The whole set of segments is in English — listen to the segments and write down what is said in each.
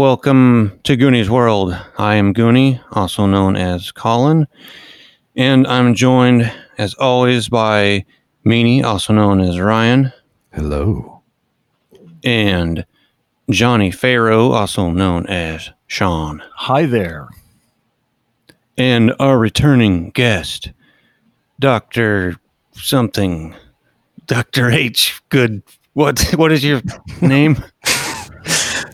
welcome to Goonie's World. I am Goonie, also known as Colin, and I'm joined, as always, by Meanie, also known as Ryan, Hello. and Johnny Farrow, also known as Sean, Hi there. and our returning guest, Doctor something, Doctor H. Good. What? What is your name?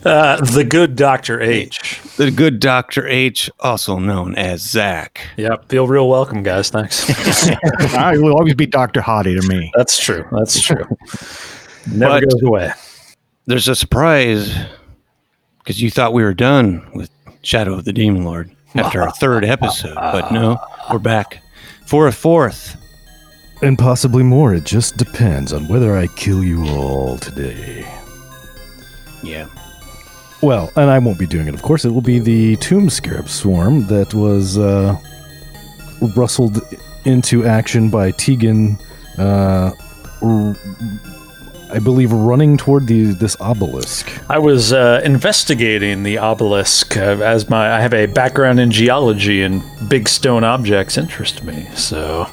Uh, the good Dr. H. The good Doctor H, also known as Zach. Yep. Feel real welcome, guys. Thanks. I will always be Dr. Hottie to me. That's true. That's true. Never But- goes away. there's a surprise because you thought we were done with Shadow of the Demon Lord after our third episode, but no, we're back for a fourth. And possibly more. It just depends on whether I kill you all today. Yeah. Well, and I won't be doing it, of course. It will be the Tomb Scarab swarm that was uh, rustled into action by Tegan, uh, r- I believe, running toward the this obelisk. I was uh, investigating the obelisk uh, as my I have a background in geology and big stone objects interest me. So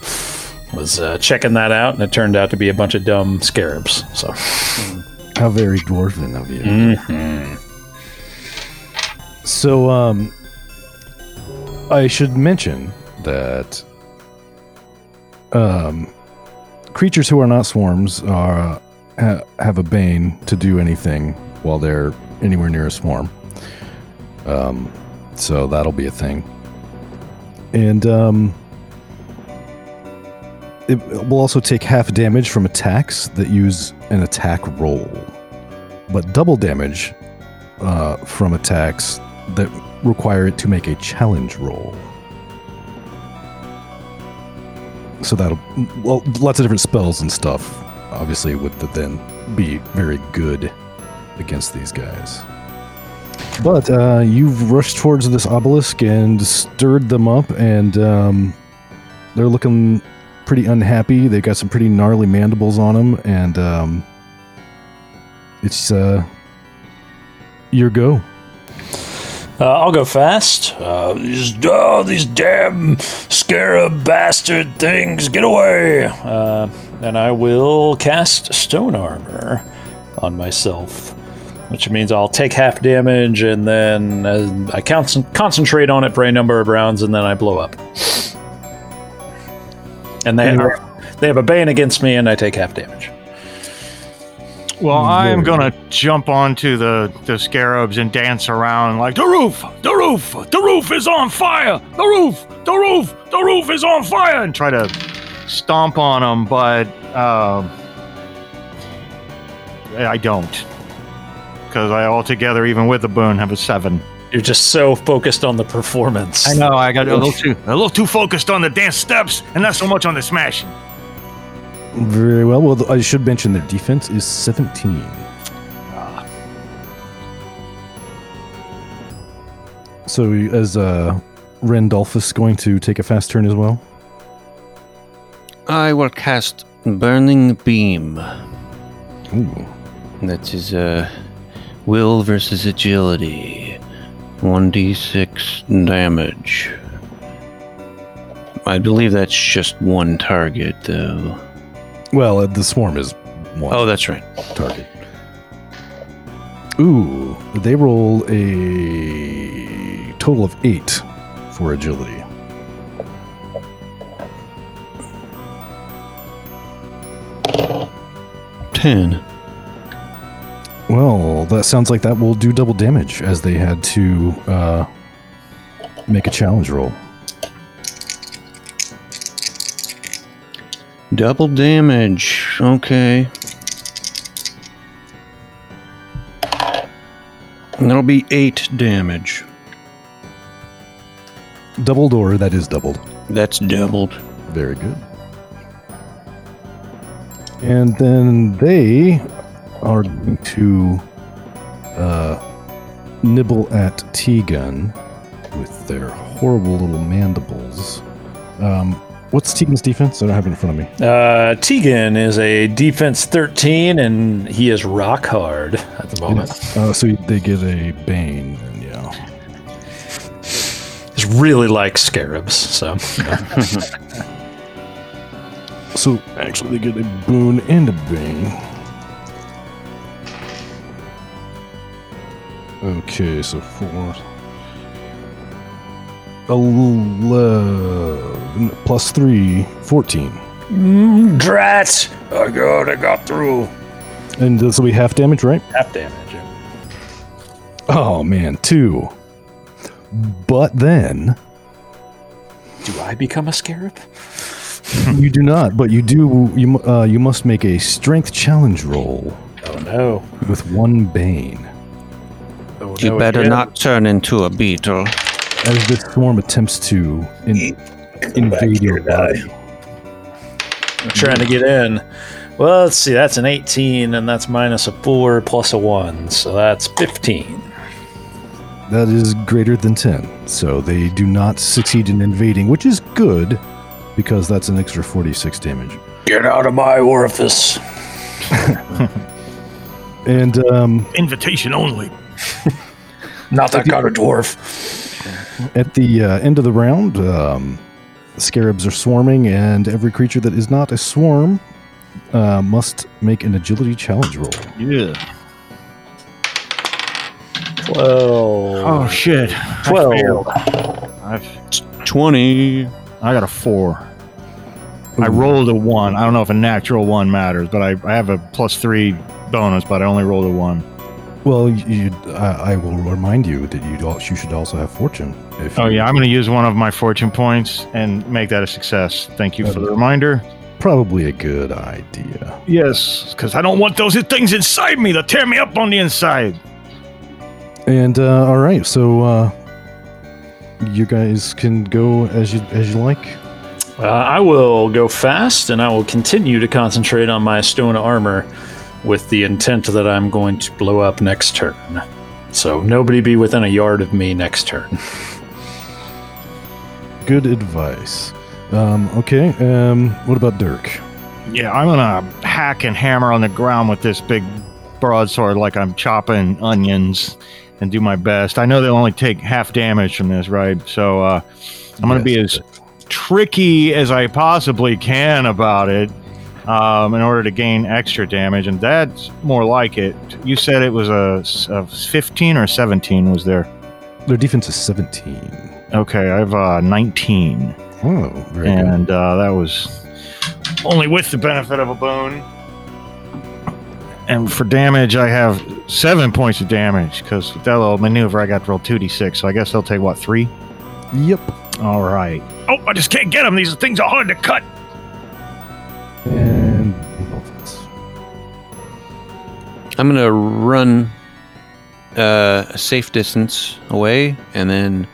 was uh, checking that out, and it turned out to be a bunch of dumb scarabs. So How very dwarven of you. Mhm. So, um, I should mention that um, creatures who are not swarms are ha- have a bane to do anything while they're anywhere near a swarm. Um, so that'll be a thing, and um, it will also take half damage from attacks that use an attack roll, but double damage uh, from attacks that require it to make a challenge roll. So that'll well, lots of different spells and stuff. Obviously, would then be very good against these guys. But uh, you've rushed towards this obelisk and stirred them up, and um, they're looking pretty unhappy. They've got some pretty gnarly mandibles on them, and um, it's uh, your go. Uh, I'll go fast. Uh, these, oh, these damn scarab bastard things, get away! Uh, and I will cast stone armor on myself, which means I'll take half damage, and then uh, I con- concentrate on it for a number of rounds, and then I blow up. And they have, they have a bane against me, and I take half damage. Well, I am to jump onto the, the scarabs and dance around like, the roof, the roof, the roof is on fire, the roof, the roof, the roof is on fire, and try to stomp on them, but um, I don't. Because I altogether, even with the boon, have a seven. You're just so focused on the performance. I know I got a little too a little too focused on the dance steps and not so much on the smashing. Very well. Well, I should mention their defense is 17. So, as uh, Randolphus going to take a fast turn as well? I will cast Burning Beam. Ooh. That is uh, will versus agility. 1d6 damage. I believe that's just one target, though. Well, uh, the swarm is one Oh, that's right. target. Ooh, they roll a total of eight for agility. Ten. Well, that sounds like that will do double damage as they had to uh, make a challenge roll. Double damage. Okay. And that'll be eight damage. Doubled or that is doubled. That's doubled. Very good. And then they are going to uh, nibble at Tegan with their horrible little mandibles. Um, What's Tegan's defense? I don't have it in front of me. Uh, Tegan is a defense 13, and he is rock hard at the moment. Uh, so they get a bane. And yeah. He's really like scarabs, so. So actually, they get a boon and a bane. Okay, so four. 11 plus 3, 14. Drat! Oh god, I got through. And this will be half damage, right? Half damage. yeah. Oh man, two. But then Do I become a scarab? you do not. But you do. You uh, you must make a strength challenge roll Oh no. with one bane Oh, You better again. not turn into a beetle. As this swarm attempts to in- invade your body. I'm trying to get in. Well, let's see. That's an 18, and that's minus a 4 plus a 1. So that's 15. That is greater than 10. So they do not succeed in invading, which is good because that's an extra 46 damage. Get out of my orifice. And um, Invitation only. Not that kind of dwarf. At the uh, end of the round, um, scarabs are swarming, and every creature that is not a swarm uh, must make an agility challenge roll. Yeah. 12. Oh shit. 12. I've, 20. I got a four. I rolled a one. I don't know if a natural one matters, but I, I have a plus three bonus, but I only rolled a one. Well, you, I, I will remind you that you you should also have fortune. If Oh yeah, I'm going to use one of my fortune points and make that a success. Thank you for the reminder. probably a good idea. Yes, because I don't want those things inside me that tear me up on the inside. And uh, all right, so uh, you guys can go as you as you like. Uh, I will go fast, and I will continue to concentrate on my stone armor with the intent that I'm going to blow up next turn. So nobody be within a yard of me next turn. Good advice. Um, okay. Um, what about Dirk? Yeah, I'm gonna hack and hammer on the ground with this big broadsword like I'm chopping onions and do my best. I know they'll only take half damage from this, right? So uh, I'm gonna be as tricky as I possibly can about it um, in order to gain extra damage, and that's more like it. You said it was a 15 or 17 was there? Their defense is 17. Okay, I have uh, 19. Oh, very good. and uh, that was only with the benefit of a boon. And for damage, I have seven points of damage because with that little maneuver, I got to roll two d six. So I guess they'll take what three? Yep. All right. Oh, I just can't get them. These things are hard to cut. And I'm going to run uh, a safe distance away and then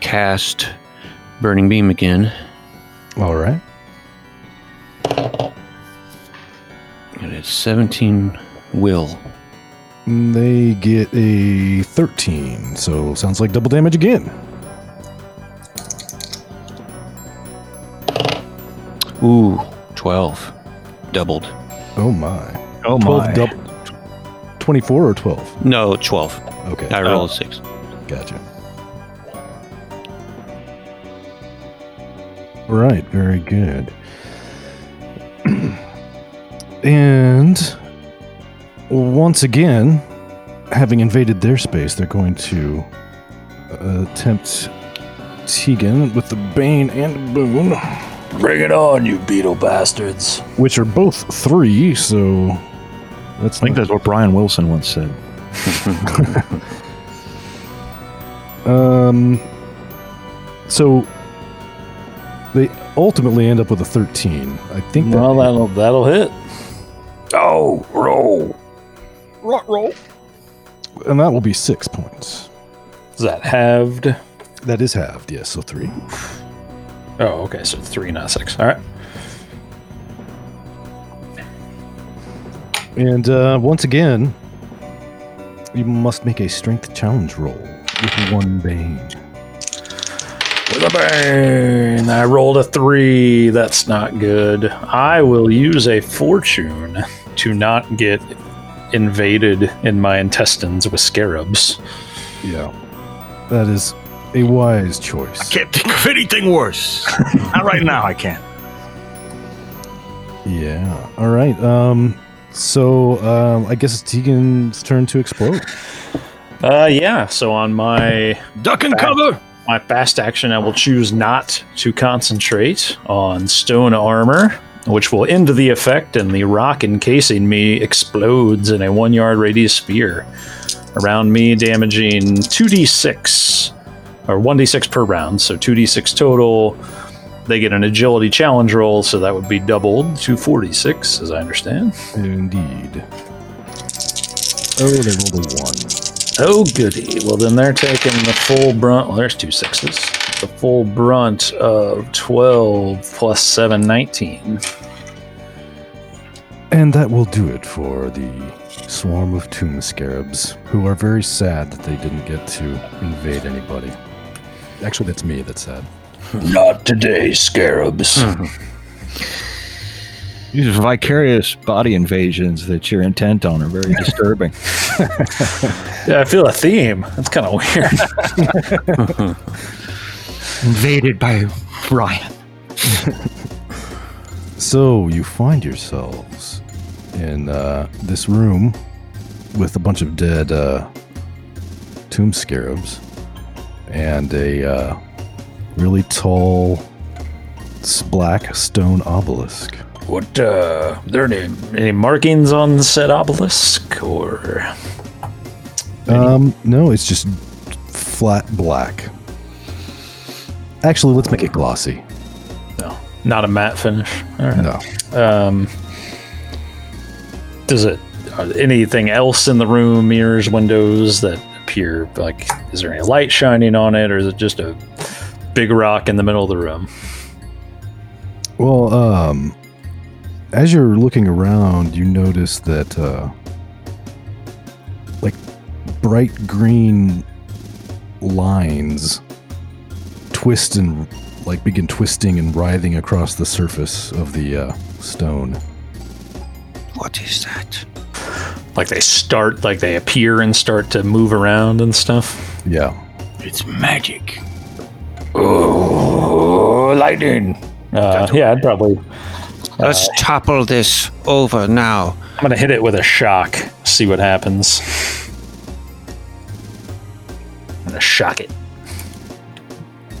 cast Burning Beam again. All right. And it's 17 will. They get a 13, so sounds like double damage again. Ooh, 12. Doubled. Oh my. Oh 12 double. 24 or 12? No, 12. Okay. I rolled a 6. Gotcha. Right, very good. and once again, having invaded their space, they're going to uh, attempt Tegan with the Bane and Boon, Bring it on, you beetle bastards. which are both three, so that's I think that's what Brian Wilson once said. Um, so they ultimately end up with a 13. I think that, Well, that'll, that'll hit. Oh, roll. Rot roll. and that will be six points. Is that halved? That is halved, yes, so three. Oh, okay, so three, not six. All right. And uh, once again, you must make a strength challenge roll with one bane. the bane. I rolled a three. That's not good. I will use a fortune to not get invaded in my intestines with scarabs. Yeah. That is a wise choice. I Can't think of anything worse. Not right now, I can't. Yeah. All right. Um. So um, I guess it's Tegan's turn to explode. Uh, yeah. So on my Duck and cover. my fast action, I will choose not to concentrate on stone armor, which will end the effect, and the rock encasing me explodes in a one yard radius sphere around me, damaging 2d6 or 1d6 per round, so 2d6 total. They get an agility challenge roll, so that would be doubled to 46, as I understand. Indeed. Oh, they rolled a one. Oh, goody. Well, then they're taking the full brunt. Well, there's two sixes. The full brunt of 12 plus 7, 19. And that will do it for the swarm of tomb scarabs, who are very sad that they didn't get to invade anybody. Actually, that's me that's sad. Not today, scarabs. These vicarious body invasions that you're intent on are very disturbing. Yeah, I feel a theme. That's kind of weird. Invaded by Brian. So you find yourselves in uh, this room with a bunch of dead uh, tomb scarabs and a uh, really tall black stone obelisk. what, uh, there any, any markings on said obelisk? Or. Um, no, it's just flat black. Actually, let's make it glossy. No, not a matte finish. All right. No. Um, does it anything else in the room? Mirrors, windows that appear like? Is there any light shining on it, or is it just a big rock in the middle of the room? Well, um, as you're looking around, you notice that, uh, like, bright green lines twist and, like, begin twisting and writhing across the surface of the uh, stone. What is that? Like they start, like they appear and start to move around and stuff. Yeah. It's magic. Oh, lightning! Uh, yeah, I'd probably. Let's topple this over now. I'm gonna hit it with a shock. See what happens. I'm gonna shock it.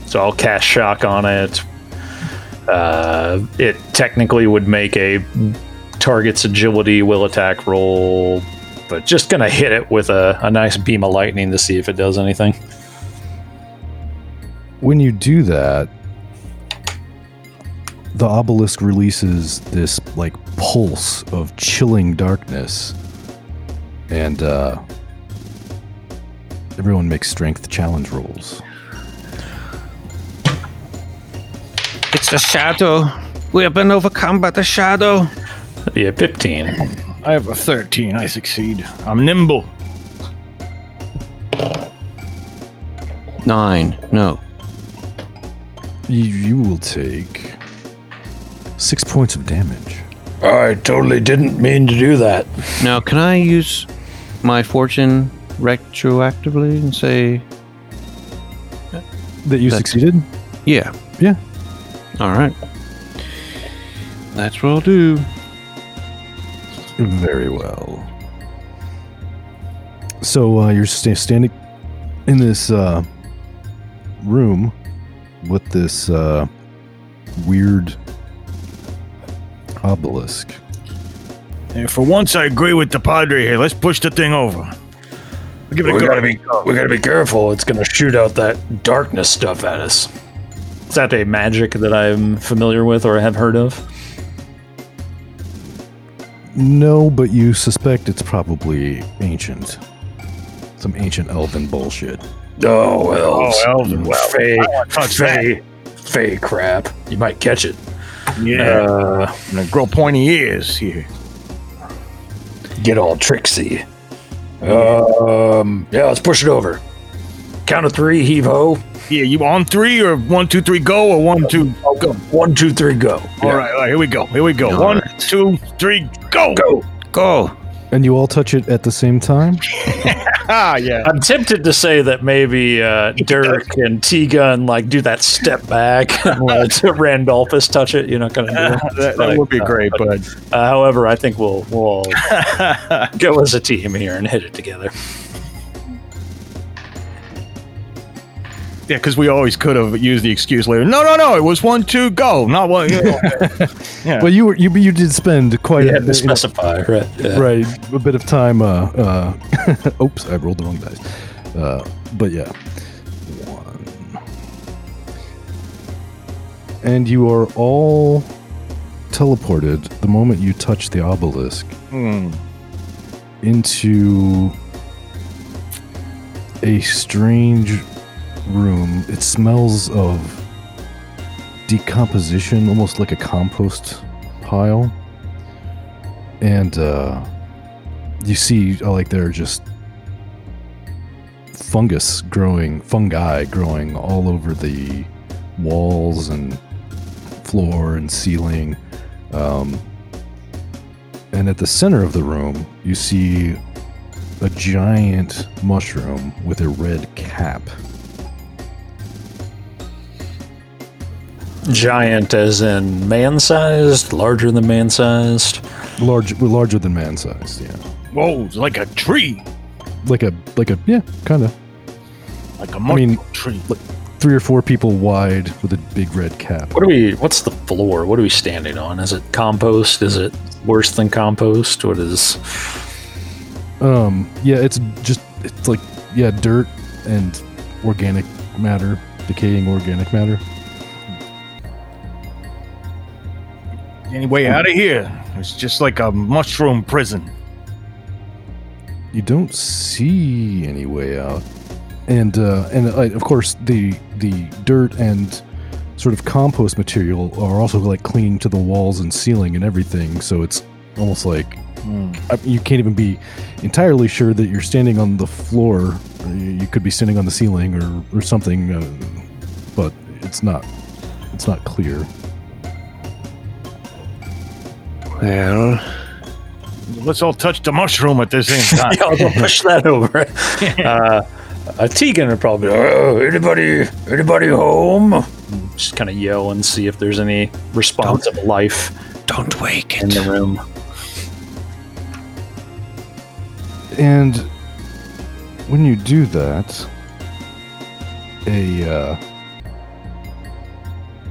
So I'll cast shock on it. Uh, it technically would make a target's agility will attack roll, but just gonna hit it with a, a nice beam of lightning to see if it does anything. When you do that, the obelisk releases this, like, pulse of chilling darkness. And, uh, everyone makes strength challenge rolls. It's the shadow. We have been overcome by the shadow. That'd 15. I have a 13. I succeed. I'm nimble. Nine. No. You, you will take six points of damage. I totally didn't mean to do that. Now, can I use my fortune retroactively and say, That you That's- succeeded? yeah, Yeah. all right. That's what I'll do. Very well. So uh, you're sta- standing in this uh, room with this uh, weird obelisk. And for once, I agree with the Padre here. Let's push the thing over. I'll give it a We go. gotta be we gotta be careful. It's gonna shoot out that darkness stuff at us. Is that a magic that I'm familiar with or have heard of? No, but you suspect it's probably ancient. Some ancient elven bullshit. Oh, elves. Oh, elven. Well, Fey, I wanna touch fey, fey crap. You might catch it. Yeah. Uh, I'm gonna grow pointy ears here. get all tricksy. Um, yeah, let's push it over. count of three, heave ho. Yeah, you on three or one, two, three, go or one, two, go. One, two, three, go. All right, all right, here we go. Here we go. All One, right. two, three, go. Go. Go. And you all touch it at the same time? Ah, yeah. I'm tempted to say that maybe uh, Dirk and Tegan like do that step back and let Randolphus touch it. You're not going to do that. that, that would be great, but Uh, however, I think we'll we'll all go as a team here and hit it together. Yeah, because we always could have used the excuse later. No, no, no, it was one, two, go, not one. You know. yeah. Well, you were you you did spend quite You a had to you know, specify, right? Yeah. right a bit of time. Uh, uh, oops, I rolled the wrong dice. Uh, but yeah, one, and you are all teleported the moment you touch the obelisk Hmm. into a strange room. It smells of decomposition, almost like a compost pile. And uh, you see, uh, like, there are just fungus growing, fungi growing all over the walls and floor and ceiling. Um, and at the center of the room, you see a giant mushroom with a red cap. Giant, as in man-sized, larger than man-sized. Large, larger than man sized, yeah. Whoa, it's like a tree, Like a, like a, yeah, kind of. like a I mean- mushroom tree. Three or four people wide with a big red cap. What are we? What's the floor? What are we standing on? Is it compost? Is it worse than compost? What is? Um, yeah, it's just, it's like, yeah, dirt and organic matter, decaying organic matter. Any way out of here? It's just like a mushroom prison. you don't see any way out and uh, and uh, of course the the dirt and sort of compost material are also like clinging to the walls and ceiling and everything so it's almost like I you can't even be entirely sure that you're standing on the floor You- you could be standing on the ceiling or or something uh, but it's not it's not clear Well, Let's all touch the mushroom at the same time. Yeah, I'll go push that over. Uh, a Tegan would probably be oh, anybody, anybody home? Just kind of yell and see if there's any response of life don't wake in it. the room. And when you do that, a uh,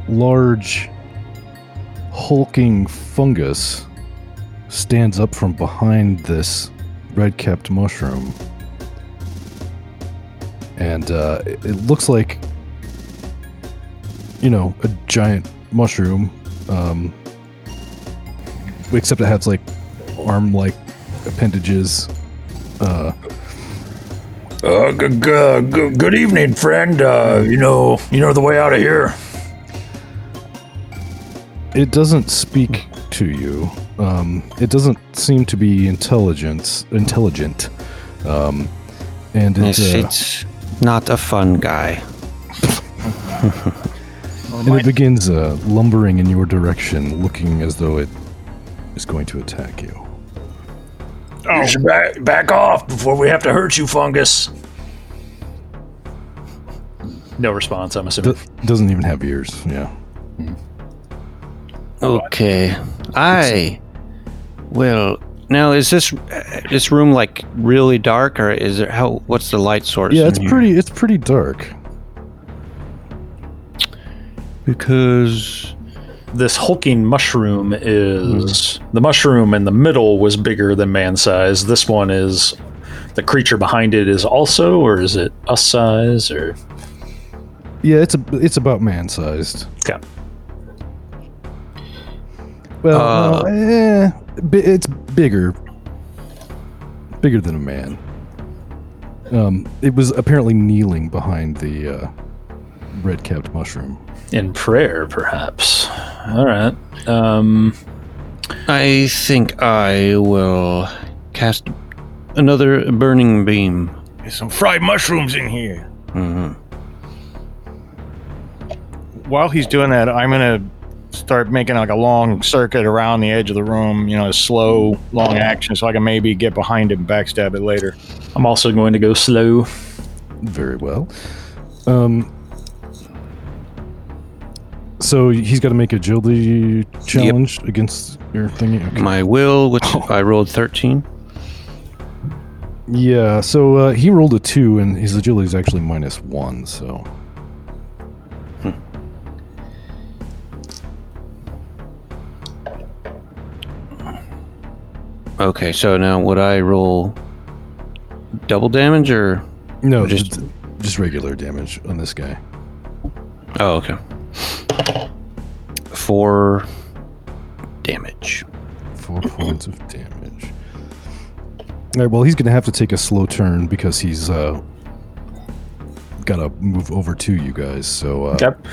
large, hulking fungus stands up from behind this red capped mushroom. And uh, it, it looks like, you know, a giant mushroom, um, except it has like arm like appendages. Uh, Uh, g- g- g- good evening, friend. Uh, you know, you know the way out of here. It doesn't speak to you. Um, it doesn't seem to be intelligent. Intelligent, um, and It's, it, uh, it's not a fun guy. and it begins uh, lumbering in your direction, looking as though it is going to attack you. Oh, You should back, back off before we have to hurt you, fungus. No response. I'm assuming. Do- doesn't even have ears. Yeah. Okay. I will. Now, is this this room like really dark, or is it how? What's the light source? Yeah, in it's here? pretty. It's pretty dark. because this hulking mushroom is hmm. the mushroom in the middle was bigger than man size. This one is the creature behind it is also, or is it us size? Or Yeah, it's a. It's about man sized. okay, Well, Uh, no, eh, bi- it's bigger. Bigger than a man. Um, it was apparently kneeling behind the uh, red-capped mushroom. in prayer perhaps. All right. Um, I think I will cast another burning beam. there's some fried mushrooms in here. hmm While he's doing that, I'm gonna start making like a long circuit around the edge of the room. You know, a slow, long action, so I can maybe get behind him, and backstab it later. I'm also going to go slow. Very well. Um, so he's got to make a agility challenge against your thingy. Okay. My will, which I rolled 13. Yeah, so uh, he rolled a two, and his agility is actually minus one. So Okay, so now would I roll double damage or? no, Just- just just regular damage on this guy. Oh, okay. Four damage. Four points of damage. All right, well, he's going to have to take a slow turn because he's uh, got to move over to you guys. So, uh, Yep.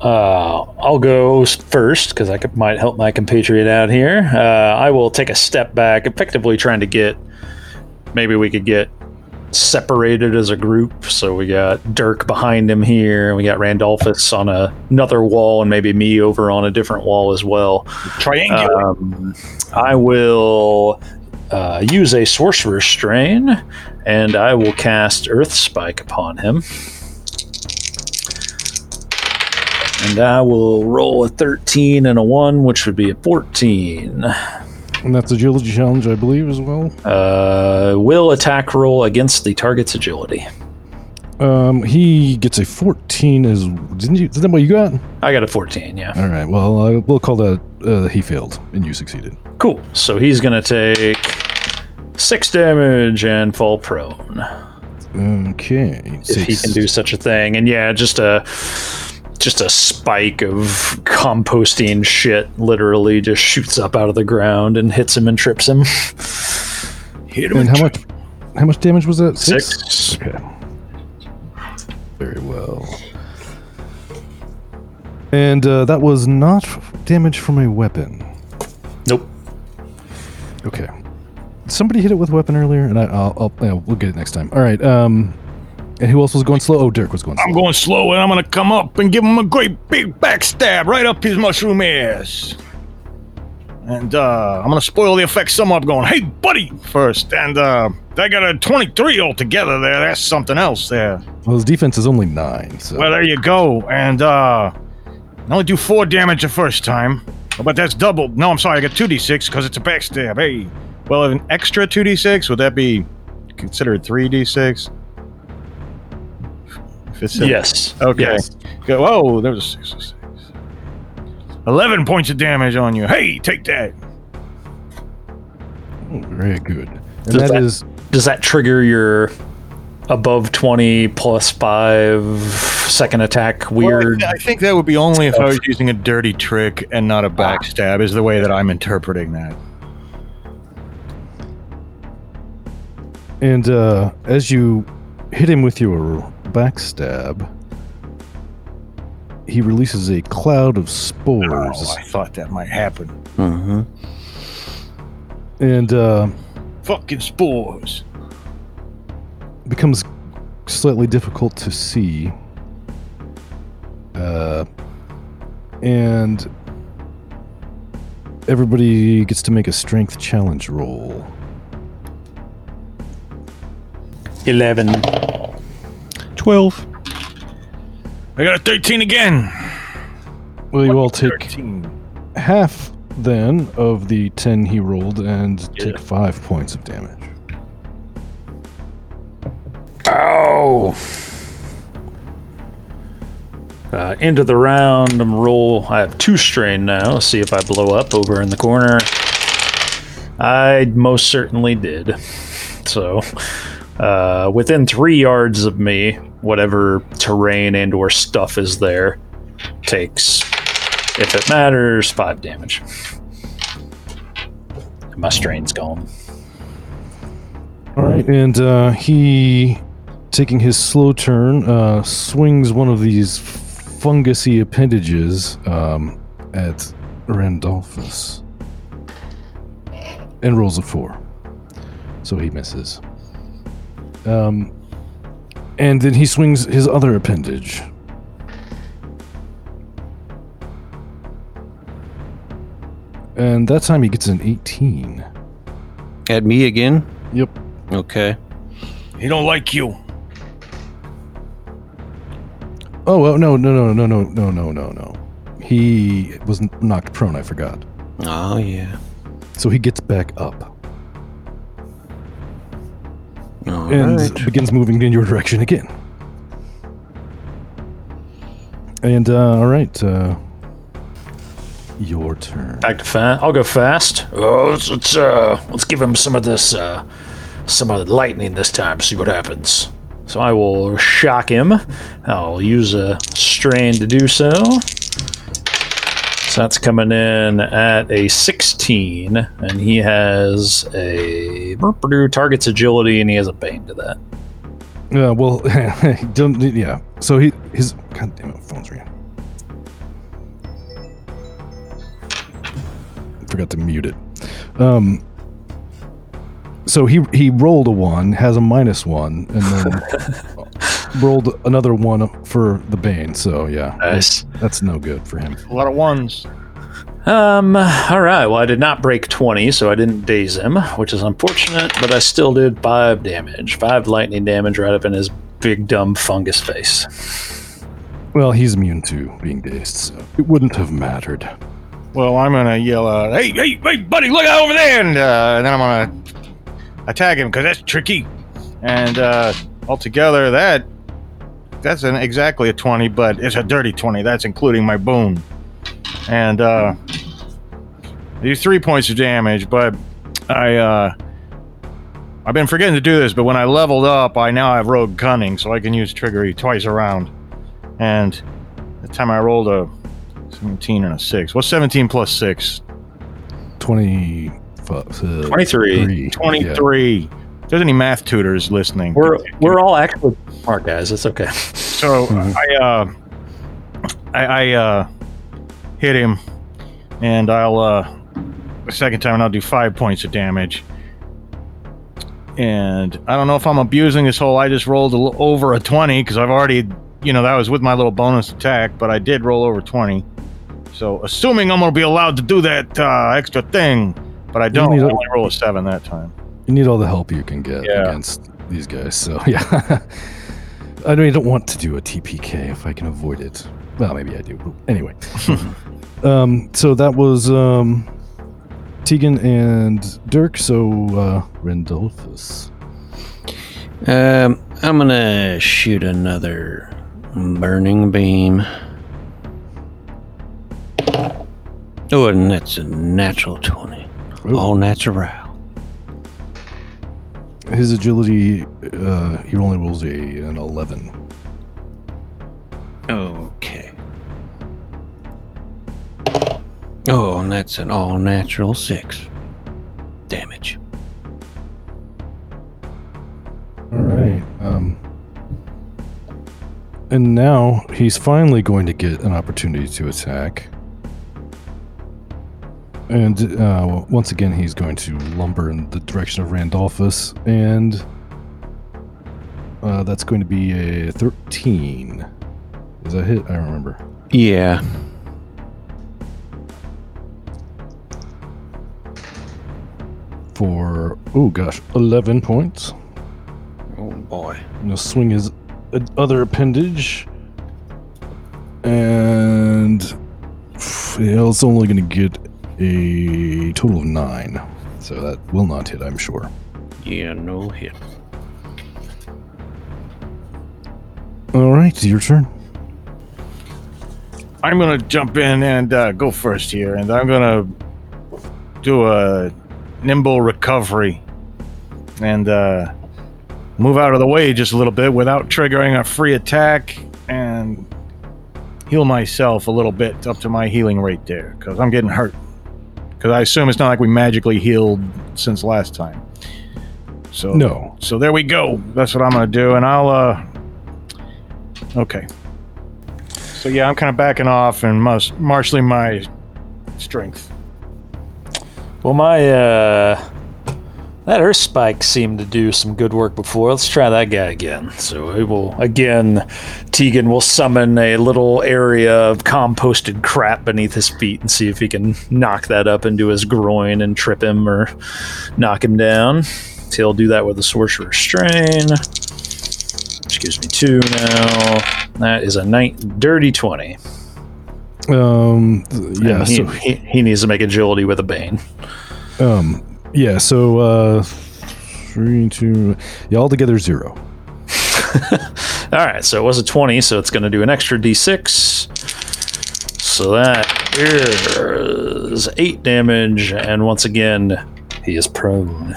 Uh, I'll go first because I could, might help my compatriot out here. Uh, I will take a step back, effectively trying to get. Maybe we could get separated as a group. So we got Dirk behind him here, and we got Randolphus on a, another wall, and maybe me over on a different wall as well. Triangular. Um, I will uh, use a sorcerer strain, and I will cast Earth Spike upon him. And I will roll a 13 and a 1, which would be a 14. and that's agility challenge, I believe, as well. Uh, will attack roll against the target's agility. Um, he gets a 14 as didn't you? Is that what you got? I got a 14, yeah. All right. Well, uh, we'll call that uh, he failed and you succeeded. Cool. So he's going to take 6 damage and fall prone. Okay. if he can do such a thing. And yeah, just a just a spike of composting shit literally just shoots up out of the ground and hits him and trips him. Hit him And how much? How much damage was that? Six. Okay. Very well. And uh, that was not damage from a weapon. Nope. Okay. Somebody hit it with a weapon earlier, and I, I'll, I'll yeah, we'll get it next time. All right. Um, and who else was going slow? Oh, Dirk was going slow. I'm going slow, and I'm gonna come up and give him a great big backstab right up his mushroom ass. And uh, I'm gonna spoil the effect somewhat, going, "Hey, buddy!" first, and uh, I got a 23 altogether there. That's something else there. Well, his defense is only nine. So Well, there you go. And uh, I only do four damage the first time, but that's doubled. No, I'm sorry, I got 2d6 because it's a backstab. Hey, well, an extra 2d6 would that be considered 3d6? If it's a- Yes. Okay. Yes. Go- Whoa, there was a six, six, six. 11 points of damage on you. Hey, take that. Oh, very good. And Does that that- is Does that trigger your above 20 plus 5 second attack weird? Well, I think that would be only if I was using a dirty trick and not a backstab, is the way that I'm interpreting that. And uh, as you hit him with your backstab, he releases a cloud of spores. Oh, I thought that might happen. Mm-hmm. and uh, Fucking spores. becomes slightly difficult to see. Uh, and everybody gets to make a strength challenge roll. 11. 12. I got a 13 again. Well, you all take 13. half then of the 10 he rolled and Yeah. take five points of damage. Ow! Uh, end of the round, I'm roll. I have two strain now. Let's see if I blow up over in the corner. I most certainly did. So, uh, within three yards of me, whatever terrain and/or stuff is there takes, if it matters, five damage. My strain's gone. All right, and uh, he, taking his slow turn, uh, swings one of these fungusy appendages um, at Randolphus and rolls a four. So he misses. Um, And then he swings his other appendage. And that time he gets an 18. At me again? Yep. Okay. He don't like you. Oh, well, no, no, no, no, no, no, no, no, no. He was knocked prone, I forgot. Oh, yeah. So he gets back up All and right. begins moving in your direction again. And, uh, all right, uh, your turn. Back to fast. I'll go fast. Oh, let's, let's uh, let's give him some of this, uh, some of the lightning this time. See what happens. So I will shock him. I'll use a strain to do so. So that's coming in at a 16, and he has a target's agility, and he has a bane to that. Yeah, well, don't, yeah. So he, his, god damn it, phone's ringing. Forgot to mute it. Um, so he he rolled a one, has a minus one, and then rolled another one for the bane. So yeah, Nice. that's no good for him. A lot of ones. Um, all right. Well, I did not break 20, so I didn't daze him, which is unfortunate, but I still did five damage. Five lightning damage right up in his big, dumb fungus face. Well, he's immune to being dazed, so it wouldn't have mattered. Well, I'm gonna yell out, "Hey, hey, hey, buddy, look out over there!" And, uh, and then I'm gonna attack him because that's tricky. And uh, altogether, that that's an exactly a twenty, but it's a dirty twenty. That's including my boon. And uh, I do three points of damage, but I uh, I've been forgetting to do this. But when I leveled up, I now have rogue cunning, so I can use trickery twice around. And the time I rolled a 17 and a 6. What's 17 plus 6? 20, uh, 23. 23. If there's any math tutors listening. We're we're all actually smart guys. It's okay. So Mhm. I uh I, I uh hit him and I'll uh the second time and I'll do five points of damage. And I don't know if I'm abusing this whole I just rolled a little over a 20 because I've already you know that was with my little bonus attack, but I did roll over 20. So assuming I'm gonna be allowed to do that uh, extra thing, but I don't need only roll a seven that time. You need all the help you can get Yeah. against these guys. So yeah, I mean, I don't want to do a TPK if I can avoid it. Well, maybe I do. Anyway, um, so that was um, Tegan and Dirk. So uh, Randolphus. Um, I'm gonna shoot another burning beam. Oh, and that's a natural 20. Ooh. All natural. His agility, uh, he only rolls a an eleven. Okay. Oh, and that's an all natural 6 damage. All right. Um, and now he's finally going to get an opportunity to attack. And uh, once again, he's going to lumber in the direction of Randolphus, and uh, that's going to be a 13. Is that hit? I don't remember. Yeah. For, oh gosh, 11 points. Oh boy. I'm gonna swing his other appendage, and it's only gonna get a total of nine, so that will not hit, I'm sure. Yeah, no hit. All right, your turn. I'm gonna jump in and uh, go first here, and I'm gonna do a nimble recovery and uh, move out of the way just a little bit without triggering a free attack and heal myself a little bit up to my healing rate there because I'm getting hurt. Because I assume it's not like we magically healed since last time. So No, so there we go. That's what I'm gonna do, and I'll uh. Okay. So yeah, I'm kind of backing off and mus- marshaling my strength. Well, my uh, that earth spike seemed to do some good work before. Let's try that guy again. So we will again. Tegan will summon a little area of composted crap beneath his feet and see if he can knock that up into his groin and trip him or knock him down. He'll do that with a sorcerer strain. Gives me two now. That is a night dirty twenty. Um, yeah. He, So, he, he needs to make agility with a bane. um, yeah. So, uh, three, two, yeah, all together zero. All right, so it was a 20, so it's going to do an extra d6. So that is 8 damage, and once again, he is prone.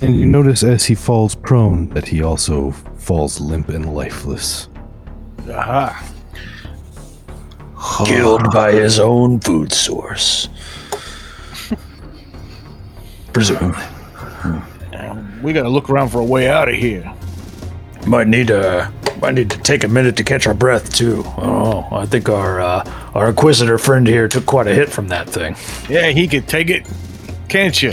And you notice as he falls prone that he also falls limp and lifeless. Aha. Killed by his own food source. Presumably. We gotta look around for a way out of here. Might need to might need to take a minute to catch our breath too. Oh, I think our uh, our inquisitor friend here took quite a hit from that thing. Yeah, he could take it. Can't you?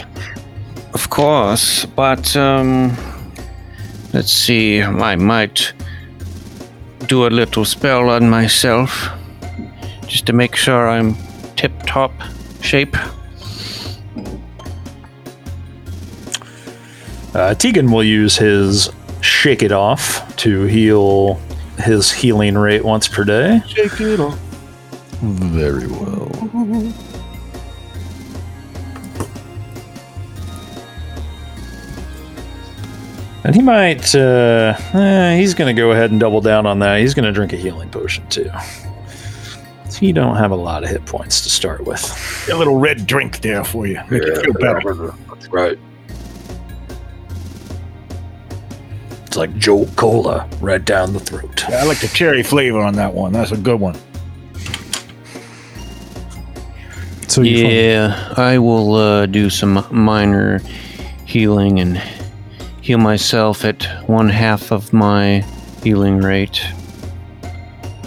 Of course, but um, let's see. I might do a little spell on myself just to make sure I'm tip top shape. Uh, Tegan will use his shake it off to heal his healing rate once per day. Shake it off. Very well. And he might, uh, eh, he's going to go ahead and double down on that. He's going to drink a healing potion too. So you don't have a lot of hit points to start with. A little red drink there for you. Make you feel better. That's right. It's like Joe Cola right down the throat. Yeah, I like the cherry flavor on that one. That's a good one. So you find- Yeah, I will uh, do some minor healing and heal myself at one half of my healing rate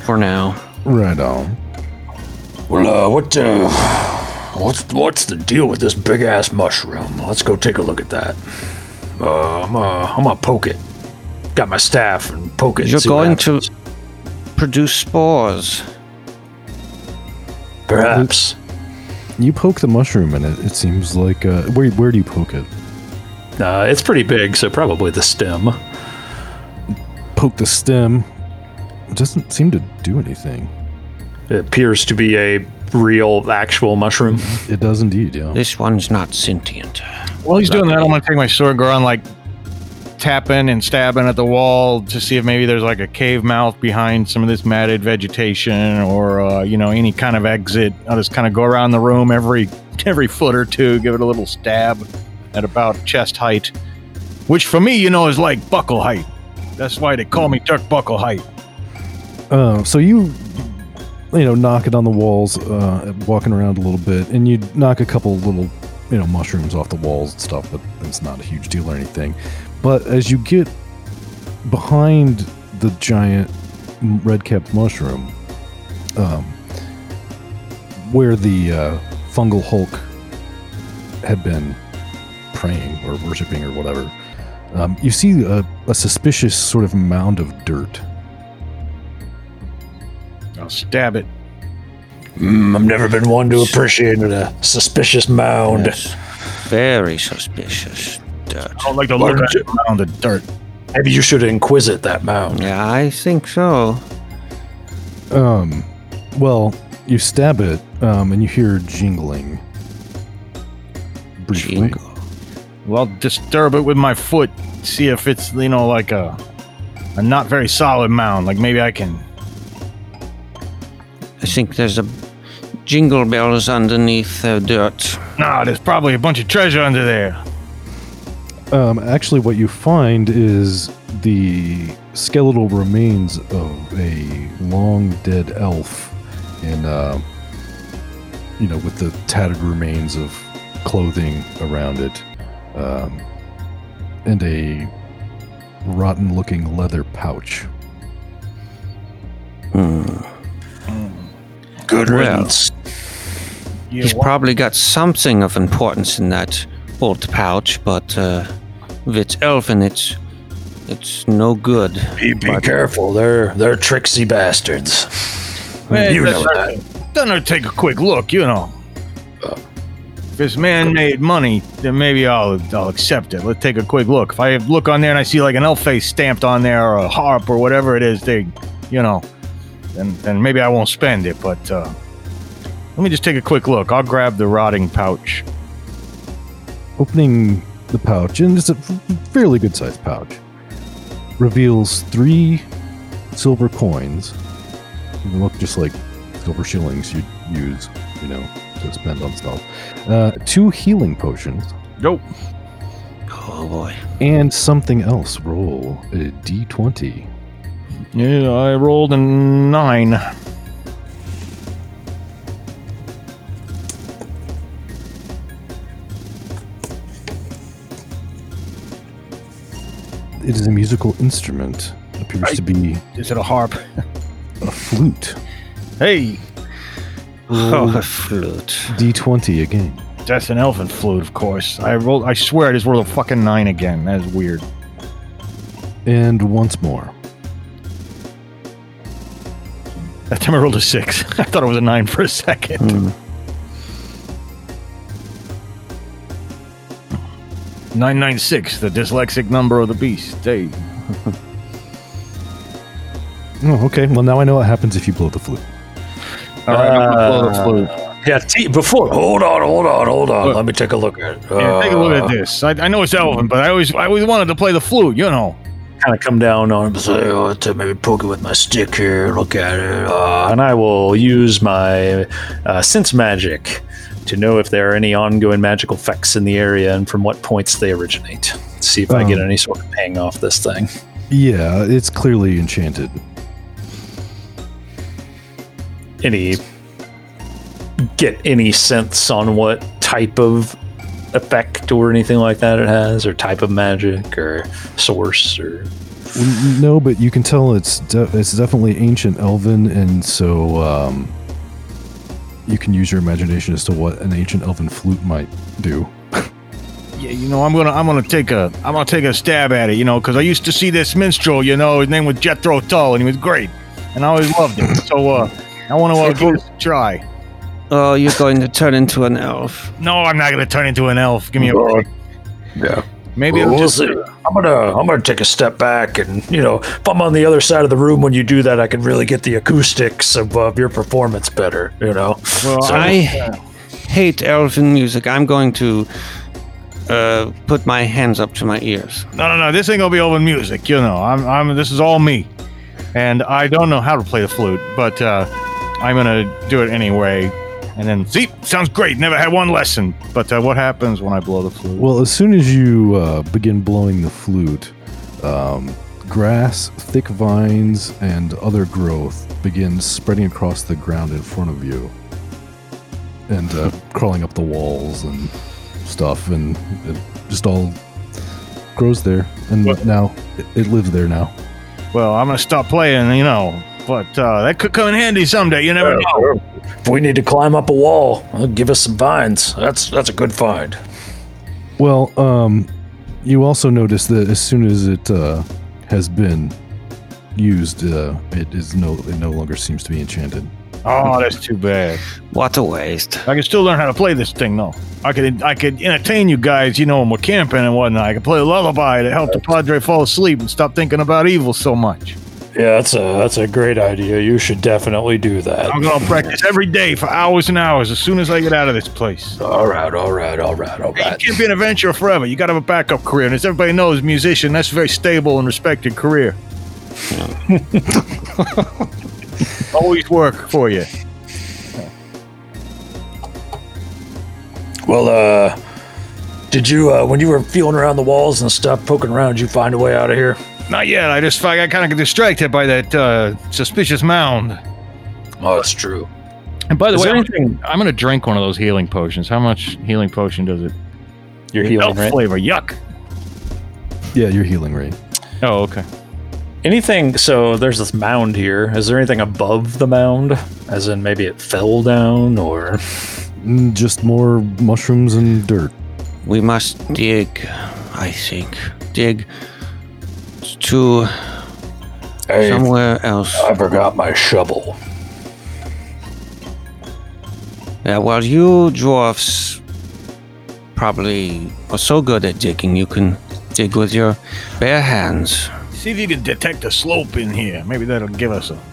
for now. right on. Well, uh, what, uh, what's what's the deal with this big ass mushroom? Let's go take a look at that. Uh, I'm, uh, I'm gonna poke it. Got my staff and poke it. You're see going to produce spores. perhaps. You poke the mushroom and it, it seems like uh, where where do you poke it? Uh, it's pretty big, so probably the stem. Poke the stem. It doesn't seem to do anything. It appears to be a real, actual mushroom. It does indeed, yeah. This one's not sentient. While he's doing that, I'm gonna take my sword, go around like tapping and stabbing at the wall to see if maybe there's like a cave mouth behind some of this matted vegetation or uh, you know any kind of exit. I'll just kind of go around the room every every foot or two, give it a little stab at about chest height, which for me, you know, is like buckle height. That's why they call me Dirk Buckle height. Uh, so you, you know, knock it on the walls, uh, walking around a little bit, and you knock a couple little, you know, mushrooms off the walls and stuff, but it's not a huge deal or anything. But as you get behind the giant red-capped mushroom, um, where the uh, fungal Hulk had been praying or worshiping or whatever, um, you see a, a suspicious sort of mound of dirt. I'll stab it. Mm, I've never been one to appreciate a suspicious mound. Yes. Very suspicious. Dirt. I don't like to look don't around the dirt. Maybe you should inquisit that mound. Yeah, I think so. Um, well, you stab it, um, and you hear jingling. Briefly. Jingle. Well, I'll disturb it with my foot. See if it's you know like a a not very solid mound. Like maybe I can. I think there's a jingle bells underneath the dirt. Nah, there's probably a bunch of treasure under there. Um, actually, what you find is the skeletal remains of a long dead elf, and uh, you know, with the tattered remains of clothing around it, um, and a rotten-looking leather pouch. Hmm. Good Well. riddance. Yeah, He's wha- probably got something of importance in that old pouch, but uh, if it's elfin, it's it's no good. Be, be careful. They're they're tricksy bastards. Man, you know let's- that. Gonna take a quick look, you know. If it's man-made money, then maybe I'll I'll accept it. Let's take a quick look. If I look on there and I see like an elf face stamped on there or a harp or whatever it is, they, you know, then then maybe I won't spend it. But uh, let me just take a quick look. I'll grab the rotting pouch. Opening the pouch, and it's a fairly good sized pouch, reveals three silver coins. They look just like silver shillings you'd use, you know, to spend on stuff. Uh, two healing potions, Nope. Oh boy. and something else. Roll a d20. Yeah, I rolled a nine. It is a musical instrument. Appears to be Is it a harp? a flute. Hey, Oh, a flute. D20 again. that's an elfin flute, of course. I rolled. I swear, I just rolled a fucking nine again. That's weird. And once more. That time I rolled a six. I thought it was a nine for a second. Hmm. Nine nine six, the dyslexic number of the beast. Hey, Oh, okay. Well, now I know what happens if you blow the flute. all right, I'm gonna blow the flute. Yeah, t- before. Hold on, hold on, hold on. Look. Let me take a look at it. Yeah, take a look Uh, at this. I, I know it's elfin, but I always, I always wanted to play the flute. You know. kind of come down on him say, oh, to maybe poke it with my stick here, look at it. Uh, and I will use my uh, sense magic to know if there are any ongoing magical effects in the area and from what points they originate. See if I get Um. any sort of ping off this thing. Yeah, it's clearly enchanted. Any get any sense on what type of effect or anything like that it has, or type of magic or source or No, but you can tell it's de- it's definitely ancient elven, and so um, you can use your imagination as to what an ancient elven flute might do. Yeah, you know, I'm gonna, I'm gonna take a, I'm gonna take a stab at it. You know, because I used to see this minstrel. You know, his name was Jethro Tull, and he was great, and I always loved him. So, uh, I want to uh, give this a try. Oh, you're going to turn into an elf. No, I'm not gonna turn into an elf. Give me a break. yeah. Maybe Well, I'm we'll just. see. I'm gonna I'm gonna take a step back, and you know, if I'm on the other side of the room when you do that, I can really get the acoustics of uh, your performance better. You know. Well, So- I hate elfin music. I'm going to uh, put my hands up to my ears. No, no, no. This ain't gonna be open music. You know, I'm, I'm. This is all me, and I don't know how to play the flute, but uh, I'm gonna do it anyway. And then, see, sounds great. Never had one lesson. But uh, what happens when I blow the flute? Well, as soon as you uh, begin blowing the flute, um, grass, thick vines, and other growth begins spreading across the ground in front of you, and uh, crawling up the walls and stuff, and it just all grows there. And What? now it, it lives there now. Well, I'm gonna stop playing, you know. But uh, that could come in handy someday. You never know. If we need to climb up a wall, uh, give us some vines. That's that's a good find. Well, um, you also notice that as soon as it uh, has been used, uh, it is no it no longer seems to be enchanted. Oh, that's too bad. What a waste. I can still learn how to play this thing, though. I could, I could entertain you guys, you know, when we're camping and whatnot. I could play a lullaby to help the Padre fall asleep and stop thinking about evil so much. Yeah, that's a that's a great idea. You should definitely do that. I'm gonna practice every day for hours and hours as soon as I get out of this place. All right, all right, all right, all You can't be an adventurer forever. You gotta have a backup career, and as everybody knows, musician, that's a very stable and respected career. Always work for you. Well, uh, did you uh, when you were feeling around the walls and stuff, poking around, did you find a way out of here? Not yet. I just I got kind of distracted by that uh, suspicious mound. Oh, that's true. And by the Is way, I'm, anything- I'm gonna drink one of those healing potions. How much healing potion does it? You're Elf healing, right? flavor. Yuck. Yeah, your healing rate. Oh, okay. Anything? So there's this mound here. Is there anything above the mound? As in maybe it fell down or Mm, Just more mushrooms and dirt. we must dig, I think. Dig to Hey, somewhere else. I forgot my shovel. Yeah, well, you dwarfs probably are so good at digging, you can dig with your bare hands. See if you can detect a slope in here. Maybe that'll give us a.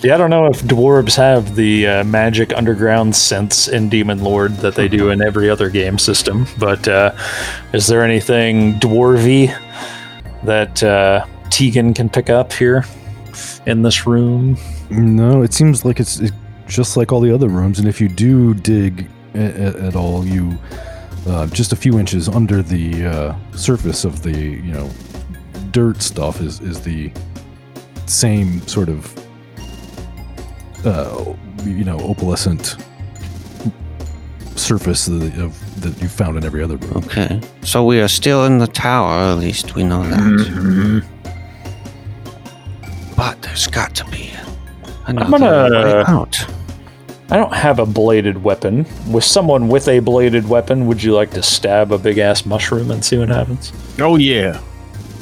Yeah, I don't know if dwarves have the uh, magic underground sense in Demon Lord that they do in every other game system, but uh, is there anything dwarvy that uh, Tegan can pick up here in this room? No, it seems like it's just like all the other rooms, and if you do dig at, at all, you uh, just a few inches under the uh, surface of the you know dirt stuff is is the same sort of uh, you know opalescent surface of, that you found in every other room. Okay. So we are still in the tower, at least we know that. Mm-hmm. But there's got to be another gonna- way out. I don't have a bladed weapon. With someone with a bladed weapon, would you like to stab a big ass mushroom and see what happens? Oh yeah,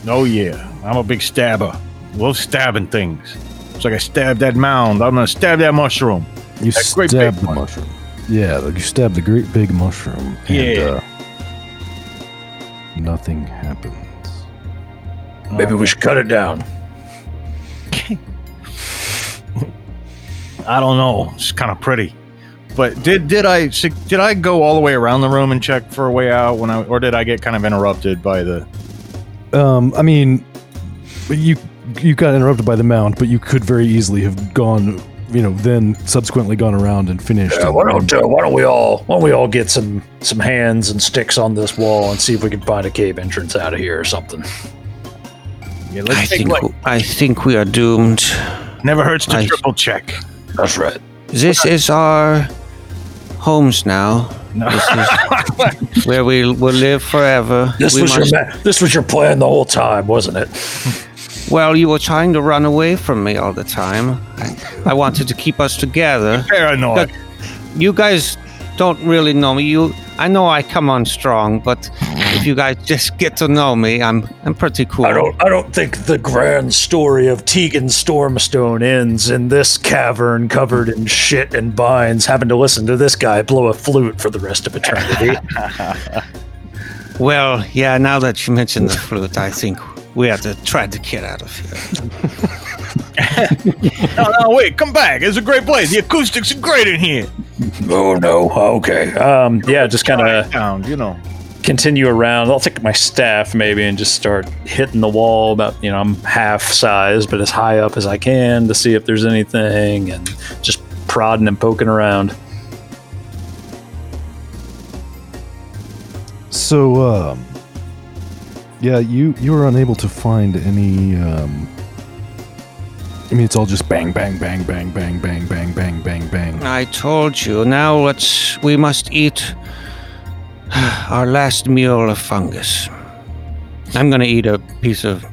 oh yeah. I'm a big stabber. Love stabbing things. It's like I stabbed that mound. I'm gonna stab that mushroom. You That great stab big the one. mushroom. Yeah, you stab the great big mushroom. And, Yeah. Uh, nothing happens. Maybe we should cut it down. I don't know. It's kind of pretty. But did did I did I go all the way around the room and check for a way out when I or did I get kind of interrupted by the? Um, I mean, you you got interrupted by the mound, but you could very easily have gone, you know, then subsequently gone around and finished. Yeah, why don't uh, why don't we all why don't we all get some some hands and sticks on this wall and see if we can find a cave entrance out of here or something. Yeah, let's I think like I think we are doomed. never hurts to I- triple check. That's right. This is our homes now. This is where we will live forever. This we was must- your ma- this was your plan the whole time, wasn't it? Well, you were trying to run away from me all the time. I, I wanted to keep us together. Paranoid. You guys don't really know me. You, I know I come on strong, but if you guys just get to know me, I'm I'm pretty cool. I don't I don't think the grand story of Tegan Stormstone ends in this cavern covered in shit and vines, having to listen to this guy blow a flute for the rest of eternity. Well, yeah. Now that you mention the flute, I think we have to try to get out of here. No, no, wait, come back. It's a great place. The acoustics are great in here. oh no, okay. Um yeah, just kind of Sound, you know. continue around. I'll take my staff maybe and just start hitting the wall about, you know, I'm half size, but as high up as I can to see if there's anything and just prodding and poking around. So, um, yeah, you you were unable to find any. Um, I mean, it's all just bang, bang, bang, bang, bang, bang, bang, bang, bang, bang. I told you. Now let's. We must eat our last meal of fungus. I'm gonna eat a piece of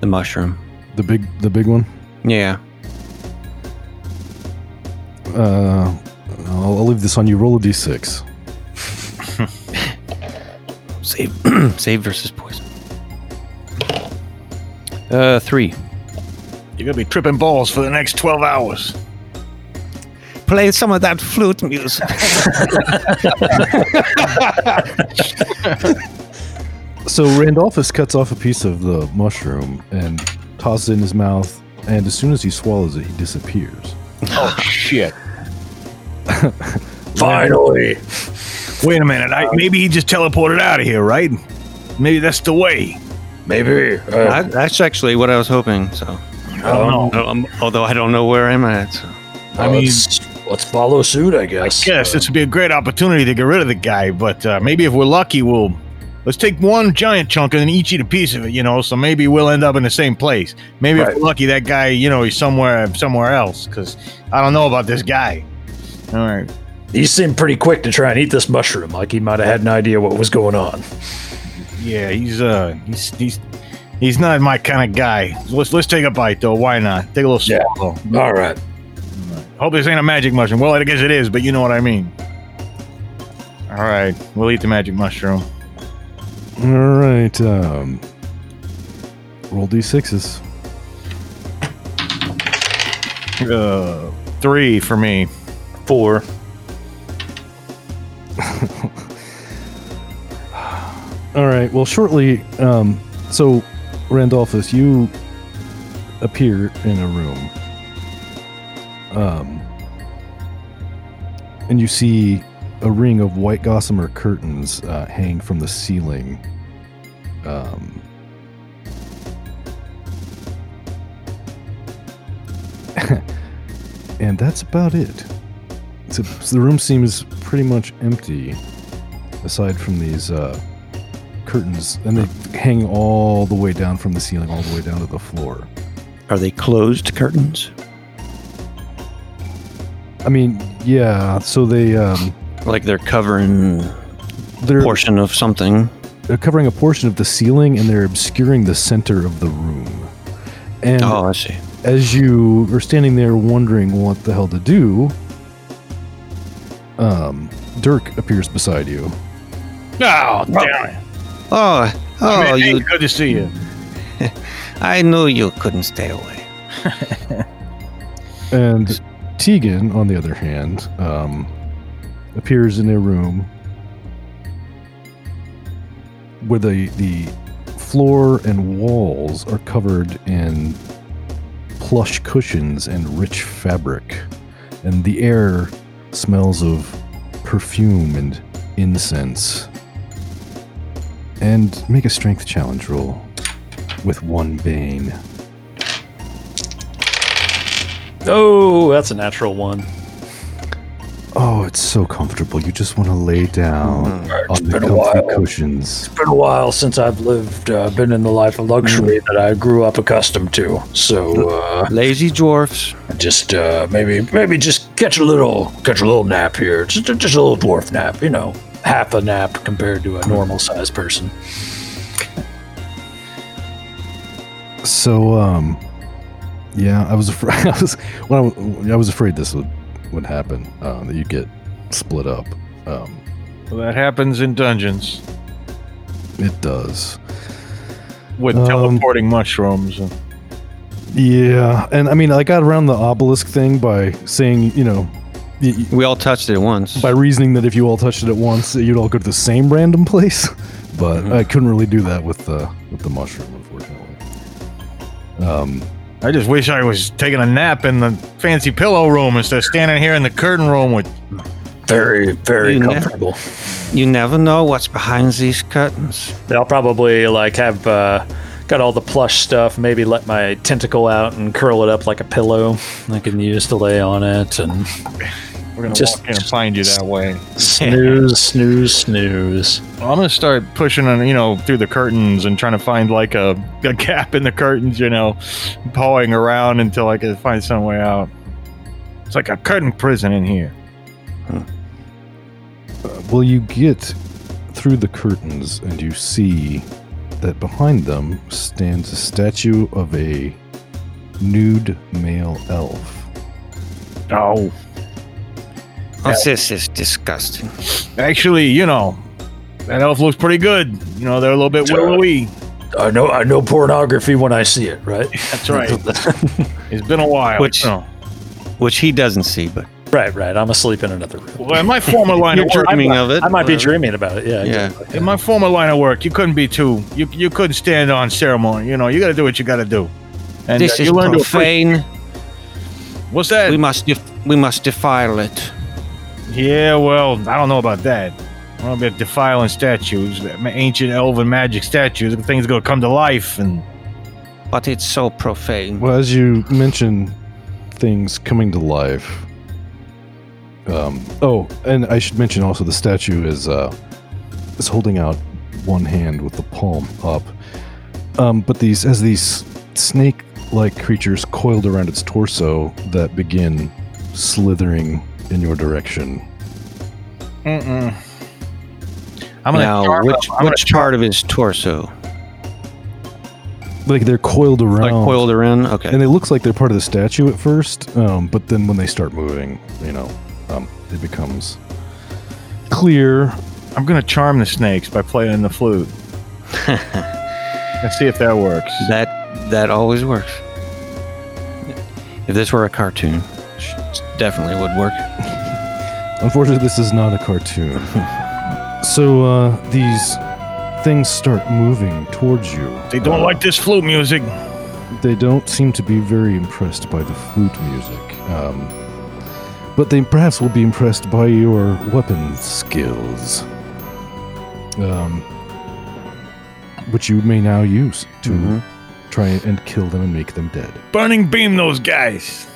the mushroom. The big, the big one. Yeah. Uh, I'll, I'll leave this on you. Roll a d6. Save. save versus poison. Uh, three. You're gonna be tripping balls for the next twelve hours. Play some of that flute music. So Randolphus cuts off a piece of the mushroom and tosses it in his mouth, and as soon as he swallows it, he disappears. Oh shit! Finally. Wait a minute. I, maybe he just teleported out of here, right? Maybe that's the way. Maybe. Uh, That- that's actually what I was hoping. So, I don't know. um, although I don't know where I'm at. So. I mean- let's, let's follow suit, I guess. Yes, this would be a great opportunity to get rid of the guy, but uh, maybe if we're lucky, we'll let's take one giant chunk and then each eat a piece of it. You know, so maybe we'll end up in the same place. Maybe Right. if we're lucky, that guy, you know, he's somewhere somewhere else because I don't know about this guy. All right. He seemed pretty quick to try and eat this mushroom, like he might have had an idea what was going on. Yeah, he's uh he's he's he's not my kind of guy. Let's let's take a bite though. Why not? Take a little Yeah. swallow. All right. Hope this ain't a magic mushroom. Well, I guess it is, but you know what I mean. All All right, we'll eat the magic mushroom. All right. Um, roll d6s. Uh, three for me. Four. All right. Well, shortly. Um, so, Randolphus, you appear in a room. Um, and you see a ring of white gossamer curtains uh, hang from the ceiling. Um, and that's about it. So the room seems pretty much empty, aside from these uh, curtains, and they hang all the way down from the ceiling, all the way down to the floor. Are they closed curtains? I mean, yeah. So they um, Like they're covering they're portion of something. they're covering a portion of the ceiling, and they're obscuring the center of the room. And Oh, I see. as you are standing there wondering what the hell to do, um, Dirk appears beside you. Oh, damn it. Oh, oh, Man, hey, you! good to see you. I knew you couldn't stay away. And Tegan, on the other hand, um, appears in a room where the the floor and walls are covered in plush cushions and rich fabric, and the air smells of perfume and incense. And make a strength challenge roll with one bane. Oh, that's a natural one. Oh, it's so comfortable. You just want to lay down on the been a comfy while. cushions. It's been a while since I've lived, uh, been in the life of luxury that I grew up accustomed to. So uh, Lazy dwarfs. just uh, maybe, maybe just catch a little, catch a little nap here. Just, just a little dwarf nap. You know, half a nap compared to a normal sized person. So, um, yeah, I was afraid. I was when I, w- I was afraid this would would happen. Uh, that you get split up. Um, Well, that happens in dungeons it does. with Um, teleporting mushrooms. Yeah, and I mean, I got around the obelisk thing by saying, you know, y- y- We all touched it once. by reasoning that if you all touched it at once, you'd all go to the same random place. But I couldn't really do that with the with the mushroom, unfortunately. Um, I just wish I was taking a nap in the fancy pillow room instead of standing here in the curtain room with. Very, very You ne- comfortable. you never know what's behind these curtains. They'll probably like have uh, got all the plush stuff. Maybe let my tentacle out and curl it up like a pillow. I can use to lay on it and We're gonna Just- walk in and find you that way. snooze, snooze, snooze. I'm gonna start pushing on, you know, through the curtains and trying to find like a, a gap in the curtains, you know, pawing around until I can find some way out. It's like a curtain prison in here. Well, you get through the curtains and you see that behind them stands a statue of a nude male elf. Oh, Oh, this is disgusting. actually, you know, that elf looks pretty good. You know, they're a little bit Sure. willowy. I know, I know pornography when I see it. Right, That's right. it's been a while. Which- you know. Which he doesn't see, but right, right. I'm asleep in another room. Well, in my former line of you're work, dreaming of it. I might be whatever. dreaming about it. Yeah, Yeah. exactly. in my former line of work, you couldn't be too. You you couldn't stand on ceremony. You know, you got to do what you got to do. And This uh, is you learn to profane. What's that? We must def- we must defile it. Yeah, well, I don't know about that. I don't know about defiling statues, ancient elven magic statues. The thing's gonna come to life, and But it's so profane. Well, as you mention things coming to life. Um, oh, and I should mention also the statue is uh, is holding out one hand with the palm up. Um, but these as these snake-like creatures coiled around its torso that begin slithering in your direction. mm-mm. I'm gonna now, which I'm gonna which part of his torso? Like they're coiled around. Like coiled around? Okay. and it looks like they're part of the statue at first, um, but then when they start moving, you know, um, it becomes clear. I'm gonna charm the snakes by playing the flute. Let's see if that works. That that always works. If this were a cartoon, it definitely would work. Unfortunately, this is not a cartoon. so uh, these things start moving towards you. They don't like this flute music. They don't seem to be very impressed by the flute music. Um, but they perhaps will be impressed by your weapon skills. Um, which you may now use to Mhm. try and kill them and make them dead. Burning beam those guys.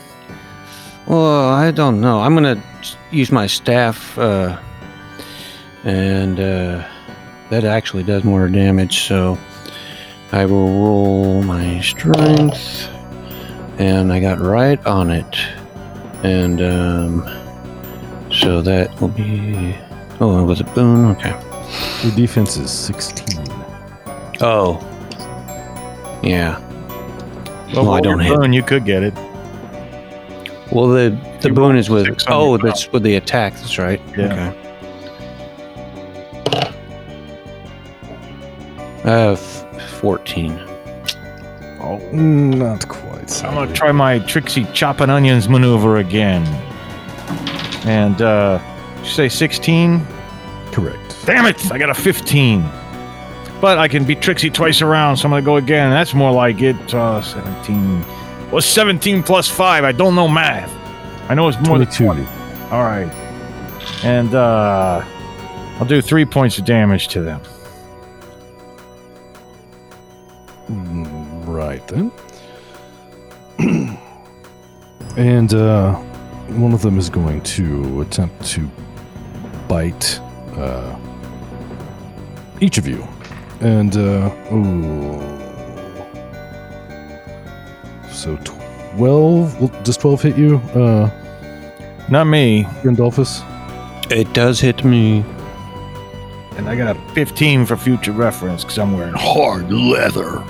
Well, I don't know. I'm gonna use my staff, uh, and uh, that actually does more damage. So I will roll my strength, and I got right on it, and um, so that will be. Oh, it was a boon. Okay. Your defense is 16. Oh. Yeah. Well, Well, I don't your hit. burn, you could get it. Well, the the You boon rolled is with. six on Oh, your that's with the attack. That's right. Yeah. Okay. Uh, f- fourteen. Oh. Not quite. I'm gonna try my tricksy chopping onions maneuver again. And uh you say 16? Correct. Damn it! I got a 15. But I can be tricksy twice around, so I'm gonna go again. That's more like it. Uh 17. What's 17 plus 5? I don't know math. I know it's more than 22. 20. Alright. And uh I'll do three points of damage to them. Mm, Right then. and uh, one of them is going to attempt to bite uh, each of you. And, uh, ooh. So 12. Does 12 hit you, uh, Not me. Randolphus? It does hit me. And I got a 15 for future reference because I'm wearing hard leather.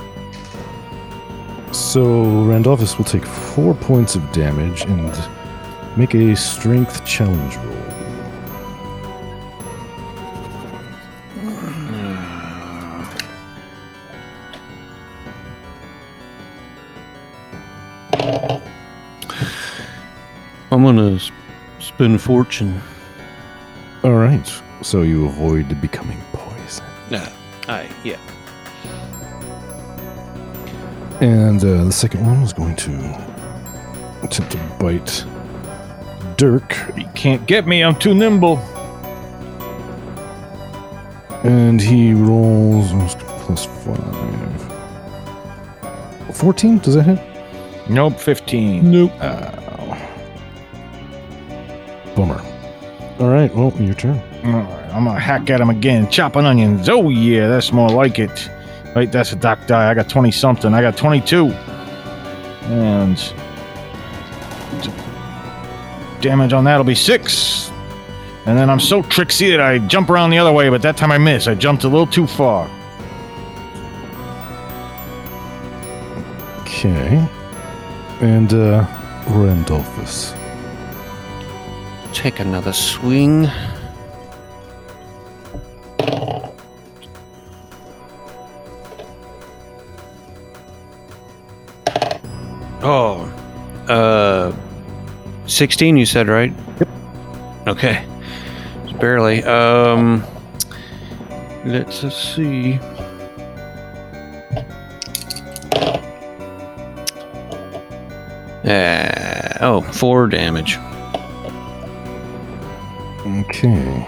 So Randolphus will take four points of damage and make a strength challenge roll. I'm gonna s- spend fortune. All right. So you avoid becoming poisoned. Yeah. I yeah. And uh, the second one is going to attempt to bite Dirk. He can't get me, I'm too nimble. And he rolls plus five. 14? Does that hit? Nope, 15. Nope. Ow. Bummer. All right. Well, your turn. Alright, I'm gonna hack at him again. Chopping onions. Oh, yeah, that's more like it. Wait, that's a doc die. I got 20 something. I got 22. And. Damage on that'll be six. And then I'm so tricksy that I jump around the other way, but that time I miss. I jumped a little too far. Okay. And uh, Randolphus. Take another swing. Oh, uh, sixteen. You said right? Yep. Okay, Just barely. Um, let's see. Uh, oh, four damage. Okay.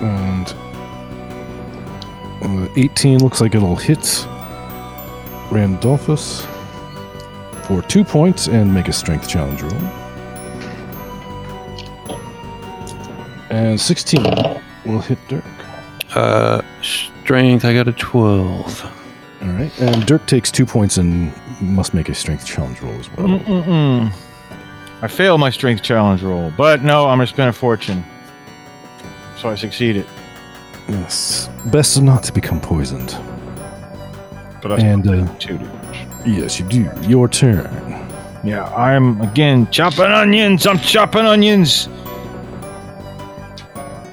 And uh, 18 looks like it'll hit Randolphus for two points and make a strength challenge roll. And 16 will hit Dirk. Uh, strength. I got a twelve. All right. And Dirk takes two points and must make a strength challenge roll as well. Mm-mm-mm. I failed my strength challenge roll, but no, I'm gonna spend a fortune. So I succeeded. Yes. Best not to become poisoned. But I And uh, two yes, you do. Your turn. Yeah, I'm again chopping onions. I'm chopping onions.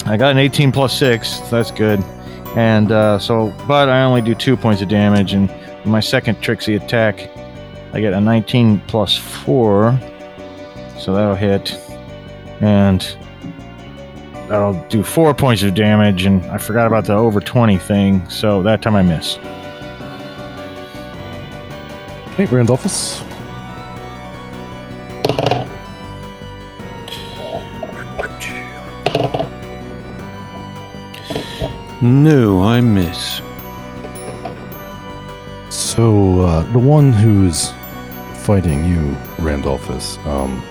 I got an 18 plus six. So that's good. And uh, so, but I only do two points of damage. And my second tricksy attack, I get a 19 plus four. So that'll hit. And that'll do four points of damage. And I forgot about the over 20 thing. So that time I miss. Okay, Randolphus. No, I miss. So uh, the one who's fighting you, Randolphus, um,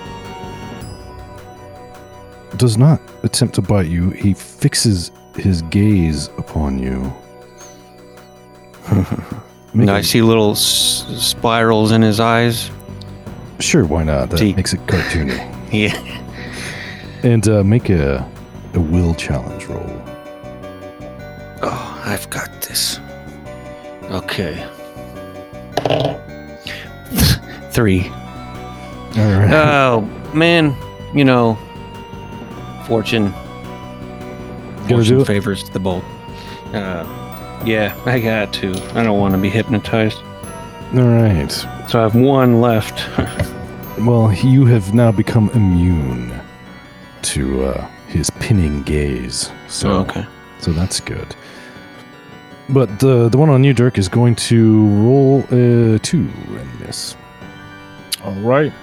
does not attempt to bite you. He fixes his gaze upon you. Make I see little s- spirals in his eyes. Sure, why not? That Gee. makes it cartoony. Yeah. and uh, make a a will challenge roll. Oh, I've got this. Okay. Three. All right. Oh, man. You know, fortune. Fortune favors the bold. Uh, yeah, I got to. I don't want to be hypnotized. All right. So I have one left. Well, you have now become immune to uh, his pinning gaze. So, okay. so that's good. But the the one on you, Dirk, is going to roll a two and miss. All right.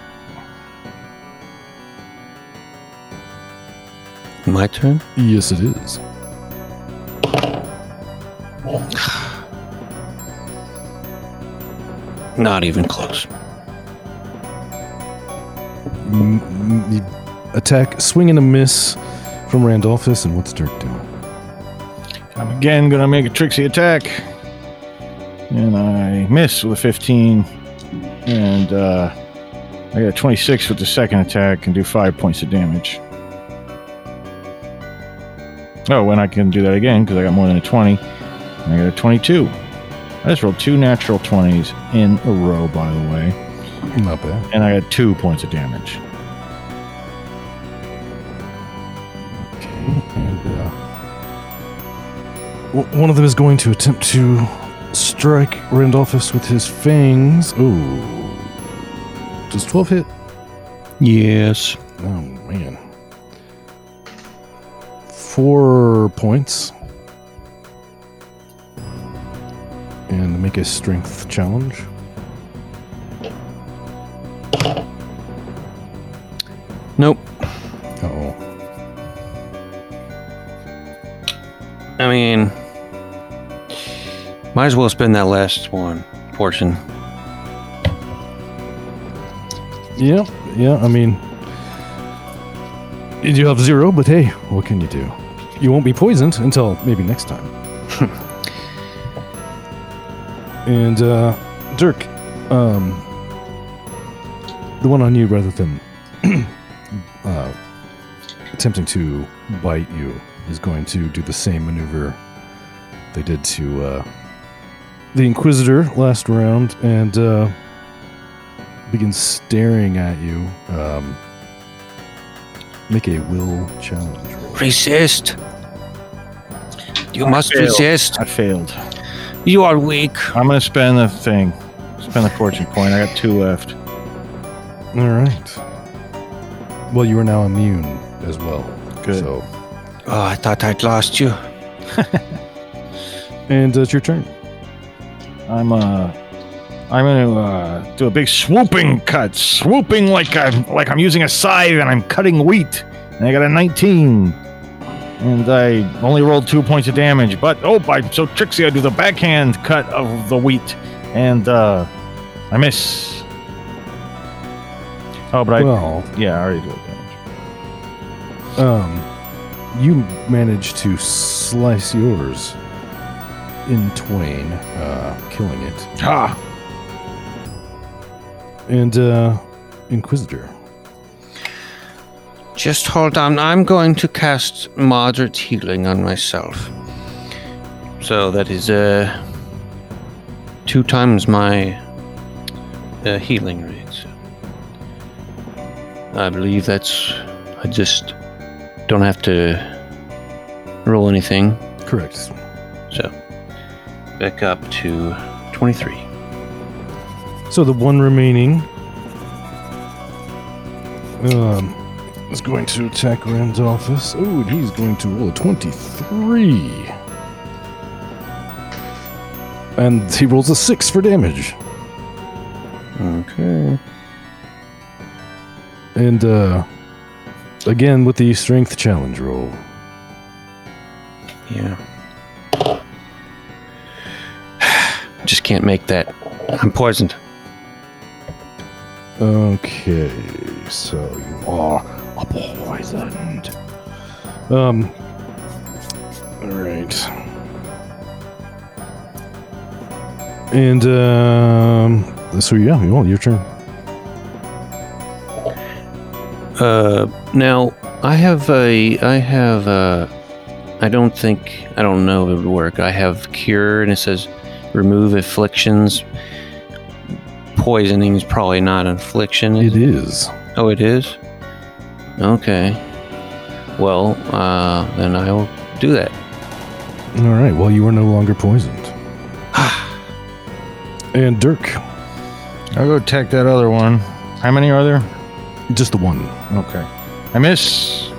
My turn? Yes, it is. Not even close. M- m- attack, swing and a miss from Randolphus, and what's Dirk doing? I'm again gonna make a tricksy attack. And I miss with a 15. And uh, I got a 26 with the second attack and do five points of damage. Oh, and I can do that again because I got more than a 20. And I got a 22. I just rolled two natural 20s in a row, by the way. Not bad. And I got two points of damage. Okay, and uh, w- one of them is going to attempt to strike Randolphus with his fangs. Oh, does twelve hit? Yes. Oh man, four points, and make a strength challenge. Nope. Oh, I mean, might as well spend that last one portion. yeah, yeah. I mean, you do have zero, but hey, what can you do? You won't be poisoned until maybe next time. and uh, Dirk, um, the one on you rather than uh, attempting to bite you is going to do the same maneuver they did to uh, the Inquisitor last round and uh, begins staring at you. Um, make a will challenge. Resist. You must failed. resist. I failed. You are weak. I'm going to spend the thing. Spend the fortune point. I got two left. All right. Well, you are now immune as well. Good. So, Oh, I thought I'd lost you. and uh, it's your turn. I'm uh I'm gonna uh, do a big swooping cut, swooping like I'm like I'm using a scythe and I'm cutting wheat. And I got a 19, and I only rolled two points of damage. But oh, I'm so tricksy. I do the backhand cut of the wheat, and uh, I miss. Oh, but I well, yeah, I already did damage. um, you managed to slice yours in twain, uh, killing it. Ha! And uh, Inquisitor. Just hold on. I'm going to cast moderate healing on myself. So that is uh two times my uh, healing rate. I believe that's. I just don't have to roll anything. Correct. So back up to 23. So the one remaining um, is going to attack Randolphus. Oh, and he's going to roll a 23. And he rolls a 6 for damage. Okay. And uh, again with the strength challenge roll. Yeah. Just can't make that. I'm poisoned. Okay, so you are poisoned. Um. All right. And um. So yeah, you want your turn. Uh, now I have a. I have a. I don't think. I don't know if it would work. I have cure, and it says remove afflictions. Poisoning is probably not an affliction. It is. Oh, it is? Okay. Well, uh, then I will do that. All right. Well, you are no longer poisoned. and Dirk, I'll go attack that other one. How many are there? just the one. Okay. I miss.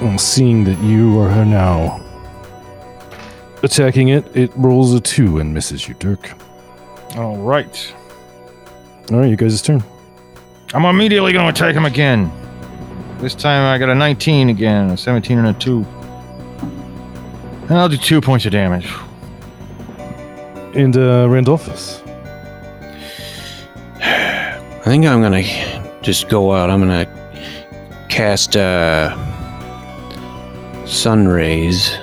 Well, seeing that you are her now attacking it, it rolls a two and misses you, Dirk. All right. All right, you guys' turn. I'm immediately going to attack him again. This time I got a 19 again, a 17 and a 2. And I'll do two points of damage. And uh, Randolphus. I think I'm gonna just go out. I'm gonna cast uh, Sun Rays.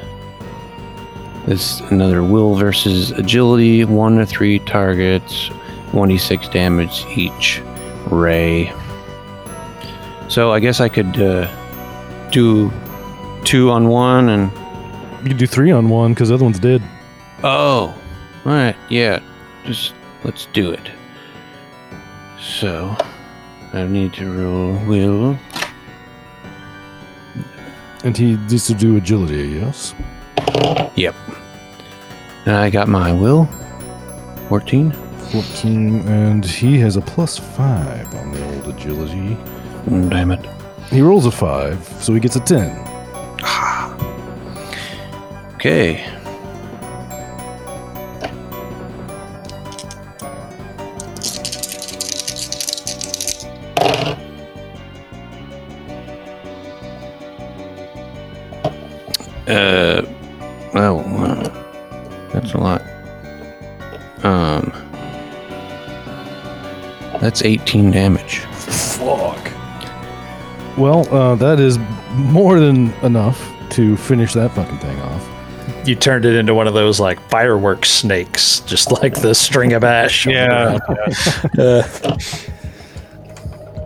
It's another will versus agility. One to three targets, 1d6 damage each ray. So I guess I could uh, do two on one and. You can do three on one because the other one's dead. Oh, right, yeah. Just let's do it. So, I need to roll will. And he needs to do agility, yes? Yep. And I got my will. 14. 14, and he has a plus five on the old agility. Mm, Damn it. He rolls a five, so he gets a 10. Okay. That's 18 damage. Fuck. Well, uh, that is more than enough to finish that fucking thing off. You turned it into one of those like fireworks snakes, just like the string of ash. on Yeah. Uh,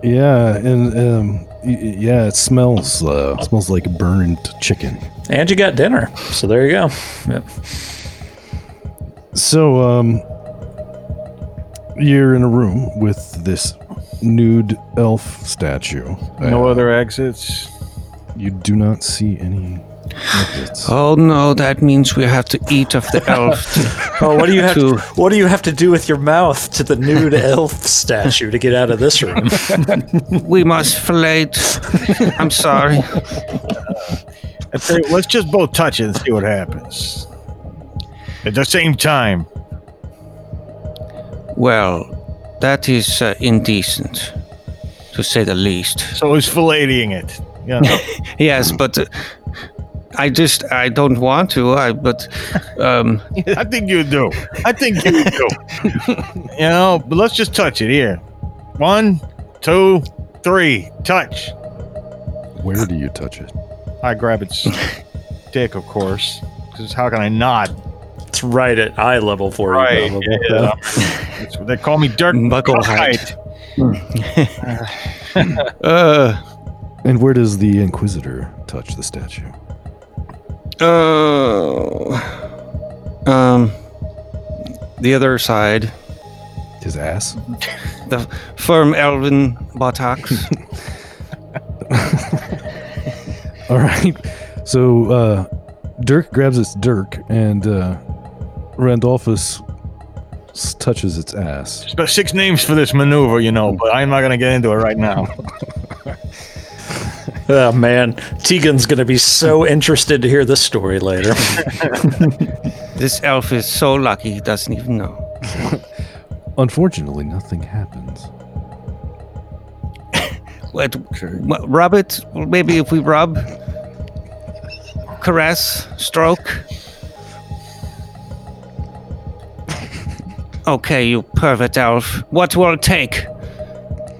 Yeah, and um, y- y- yeah, it smells uh, smells like burned chicken. and you got dinner, so there you go. Yep. So, um, you're in a room with this nude elf statue. No Uh, other exits. You do not see any exits. Oh no, that means we have to eat of the elf. Oh, what do you have? To- To, what do you have to do with your mouth to the nude elf statue to get out of this room? we must fillet. I'm sorry. I let's just both touch it and see what happens. At the same time. Well, that is uh, indecent, to say the least. So he's filleting it. You know? Yes, but uh, I just I don't want to. I but um, I think you do. I think you do. you know, but let's just touch it here. One, two, three. Touch. Where do you touch it? I grab its dick, of course. Because how can I not? It's right at eye level for you. probably. yeah. It's- they call me Dirk Buckle Buckheit. uh, And where does the Inquisitor touch the statue? uh, um, the other side, His ass? the firm elven buttocks. All right. So uh, Dirk grabs its Dirk, and uh, Randolphus touches its ass. There's about six names for this maneuver, you know, but I'm not going to get into it right now. Oh man, Tegan's gonna be so interested to hear this story later. This elf is so lucky he doesn't even know. Unfortunately, nothing happens. Wait, w- rub it? Maybe if we rub, caress, stroke. Okay, you pervert elf. What will it take?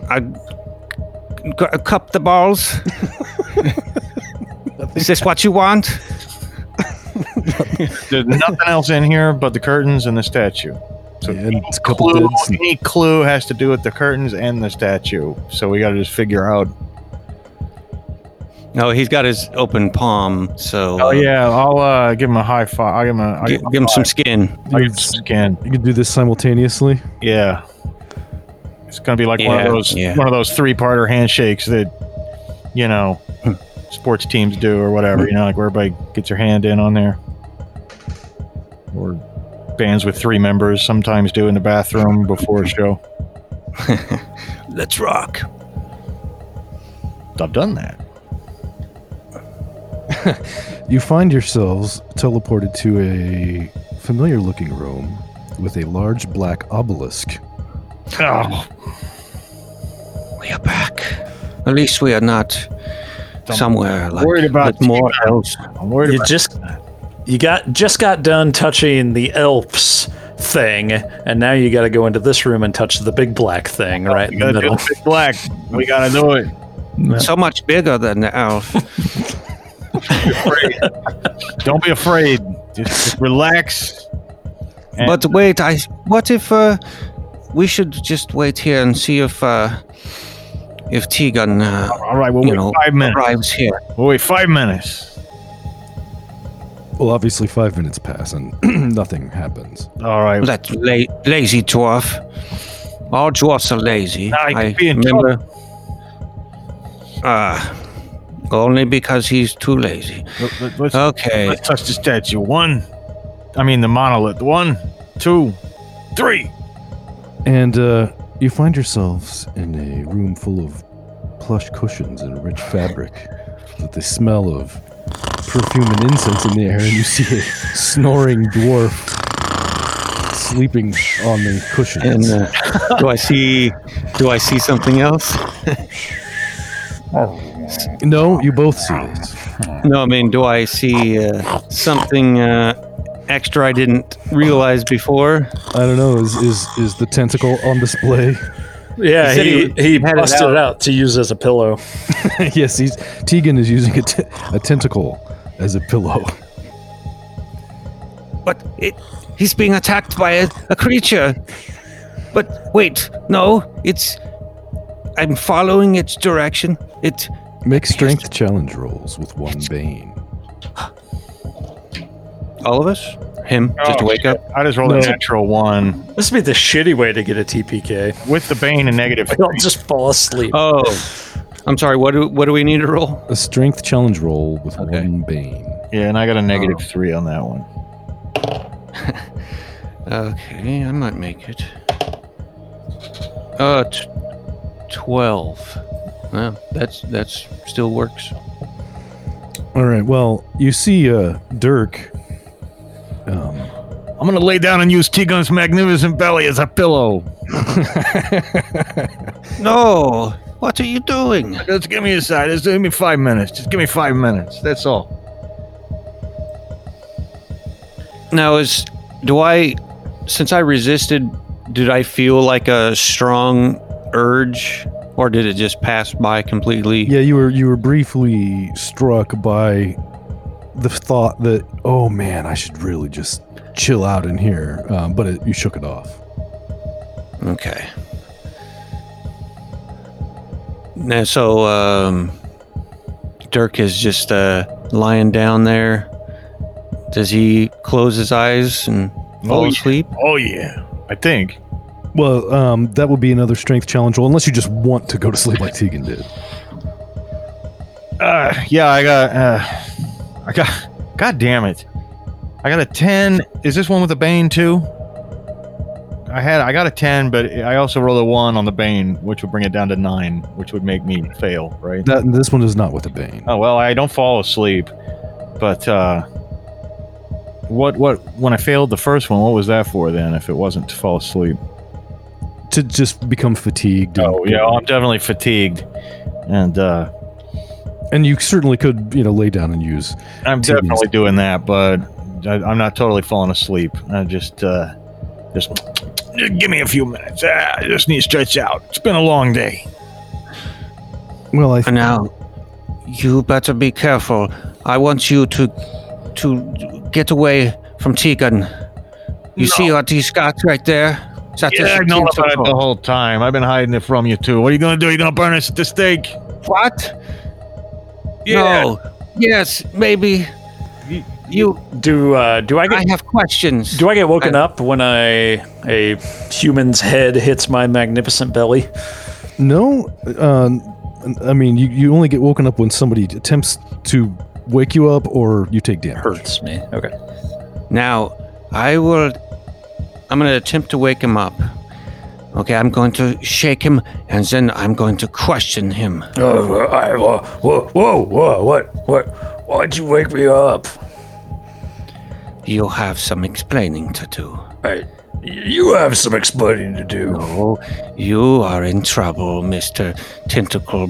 I g- uh, cup the balls. Is this what you want? There's nothing else in here but the curtains and the statue. So Yeah, and it's a couple clue, deads. any clue has to do with the curtains and the statue. So we got to just figure out. No, he's got his open palm, so. Oh uh, yeah, I'll uh, give him a high five. I'll give him a. I'll gi- give him, give him some skin. I'll give him some skin. You can do this simultaneously. Yeah. It's gonna be like one of those yeah. one of those three parter handshakes that you know sports teams do or whatever. You know, like where everybody gets their hand in on there. Or bands with three members sometimes do in the bathroom before a show. Let's rock. I've done that. You find yourselves teleported to a familiar looking room with a large black obelisk. Oh, We are back. At least we are not somewhere like worried about with more elves. I'm worried you about just you got just got done touching the elves thing, and now you got to go into this room and touch the big black thing right we in the middle. the big black. We gotta do it. So much bigger than the elf. Don't be afraid. Just, just relax. And- but wait, I. What if uh, we should just wait here and see if uh, if Tegan uh, all right, we'll you wait know five minutes. arrives here? We'll wait five minutes. Well, obviously, five minutes pass and nothing happens. All right. That la- lazy dwarf. All dwarfs are lazy. Nah, he I be in remember. Ah, only because he's too lazy. Let, let, let's, Okay. let's touch the statue. One. I mean the monolith. One, two, three. And uh, you find yourselves in a room full of plush cushions and rich fabric with the smell of perfume and incense in the air, and you see a snoring dwarf sleeping on the cushions. And uh, do I see? Do I see something else? no, you both see this. No, I mean, do I see uh, something uh, extra I didn't realize before? I don't know. Is is is the tentacle on display? Yeah, He said he, he he, had it busted out. it out to use as a pillow. yes, he's Tegan is using a, t- a tentacle as a pillow. But it, he's being attacked by a, a creature. But wait, no, it's. I'm following its direction. It. Make strength challenge rolls with one bane. All of us? Him? Just to Oh, wake shit. up? I just rolled No. a natural one This would be the shitty way to get a TPK. with the bane and negative. Don't just fall asleep. Oh. I'm sorry, what do, what do we need to roll? A strength challenge roll with Okay. one bane. Yeah, and I got a negative Oh. three on that one. Okay, I might make it. Uh, t- 12. Well, that's that's still works. All right. Well, you see, uh, Dirk. Um, I'm gonna lay down and use Tegan's magnificent belly as a pillow. No! What are you doing? Just give me a side. Just give me five minutes. Just give me five minutes. That's all. Now, is do I, since I resisted, did I feel like a strong urge, or did it just pass by completely? yeah, you were you were briefly struck by the thought that, oh man, I should really just chill out in here. Um, but it, you shook it off. Okay. Now, so um, Dirk is just uh, lying down there. Does he close his eyes and fall Oh, yeah. asleep? Oh yeah, I think. Well, um, that would be another strength challenge roll, unless you just want to go to sleep like Tegan did. Uh, yeah, I got. Uh, I got. God damn it! I got a ten. Is this one with a bane too? I had. I got a ten, but I also rolled a one on the bane, which would bring it down to nine, which would make me fail, right? That this one is not with a bane. Oh well, I don't fall asleep, but uh, what what when I failed the first one, what was that for then? If it wasn't to fall asleep? To just become fatigued. Oh yeah, I'm definitely fatigued, and uh, and you certainly could, you know, lay down and use. I'm Teams. definitely doing that, but I, I'm not totally falling asleep. I just uh, just just give me a few minutes. Ah, I just need to stretch out. It's been a long day. Well, I And now, you better be careful. I want you to to get away from Tegan. You see what he's got right there? Is Yeah, just a I've known about it the whole time. I've been hiding it from you too. What are you gonna do? You gonna burn us at the stake? What? Yeah. No. Yes, maybe. You. Do uh, do I get? I have questions. do I get woken up when I a human's head hits my magnificent belly? no. Um, I mean, you, you only get woken up when somebody attempts to wake you up or you take damage. Hurts me. Okay. Now, I will. I'm going to attempt to wake him up. Okay, I'm going to shake him, and then I'm going to question him. Oh, I, uh, whoa, whoa, whoa, whoa, what, what? Why'd you wake me up? You'll have some explaining to do. I, you have some explaining to do. Oh, you are in trouble, Mister Tentacle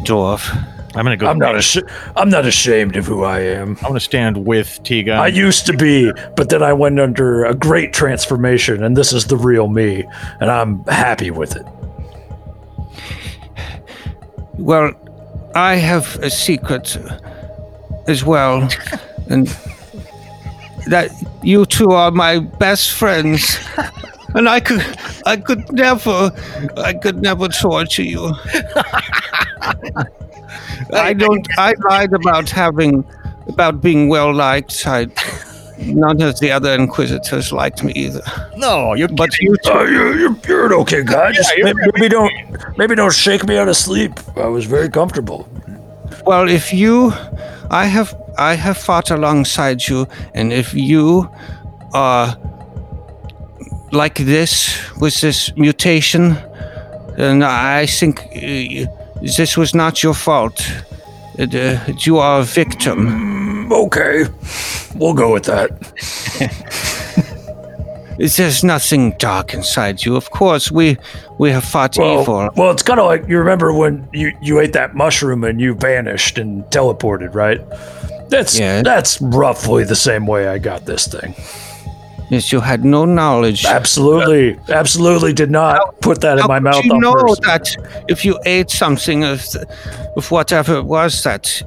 Dwarf. I'm gonna go. I'm not ashamed. I'm not ashamed of who I am. I'm gonna stand with Tegan. I used to be, but then I went under a great transformation, and this is the real me, and I'm happy with it. Well, I have a secret as well, and that you two are my best friends. And I could, I could never, I could never torture you. I don't. I lied about having, about being well liked. I, none of the other inquisitors liked me either. no, you're But you two, Oh, you're, you're, you're an okay guy. Just maybe, maybe don't maybe don't shake me out of sleep. I was very comfortable. Well, if you, I have, I have fought alongside you, and if you are like this with this mutation, then I think uh, this was not your fault. It, uh, you are a victim. Okay, we'll go with that. There's nothing dark inside you. Of course, we we have fought evil. Well, well, it's kind of like you remember when you you ate that mushroom and you vanished and teleported, right? That's Yes. that's roughly the same way I got this thing. Yes, you had no knowledge. Absolutely, absolutely did not put that in How my could mouth you on know purpose. that if you ate something of, of whatever it was that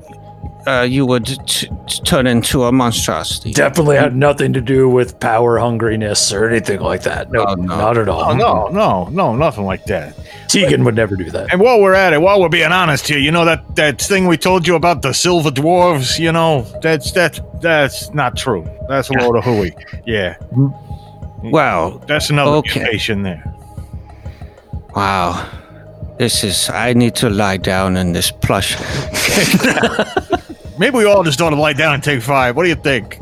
uh, you would t- t- turn into a monstrosity? Definitely had nothing to do with power hungriness or anything like that. No, Oh, no. not at all. Oh no, no, no, nothing like that. Tegan would never do that. And while we're at it, while we're being honest here, you know that that thing we told you about the silver dwarves. You know that's that that's not true. That's a load of hooey. Yeah, Well, that's another Okay. mutation there. wow. This is. I need to lie down in this plush. Maybe we all just ought to lie down and take five. What do you think?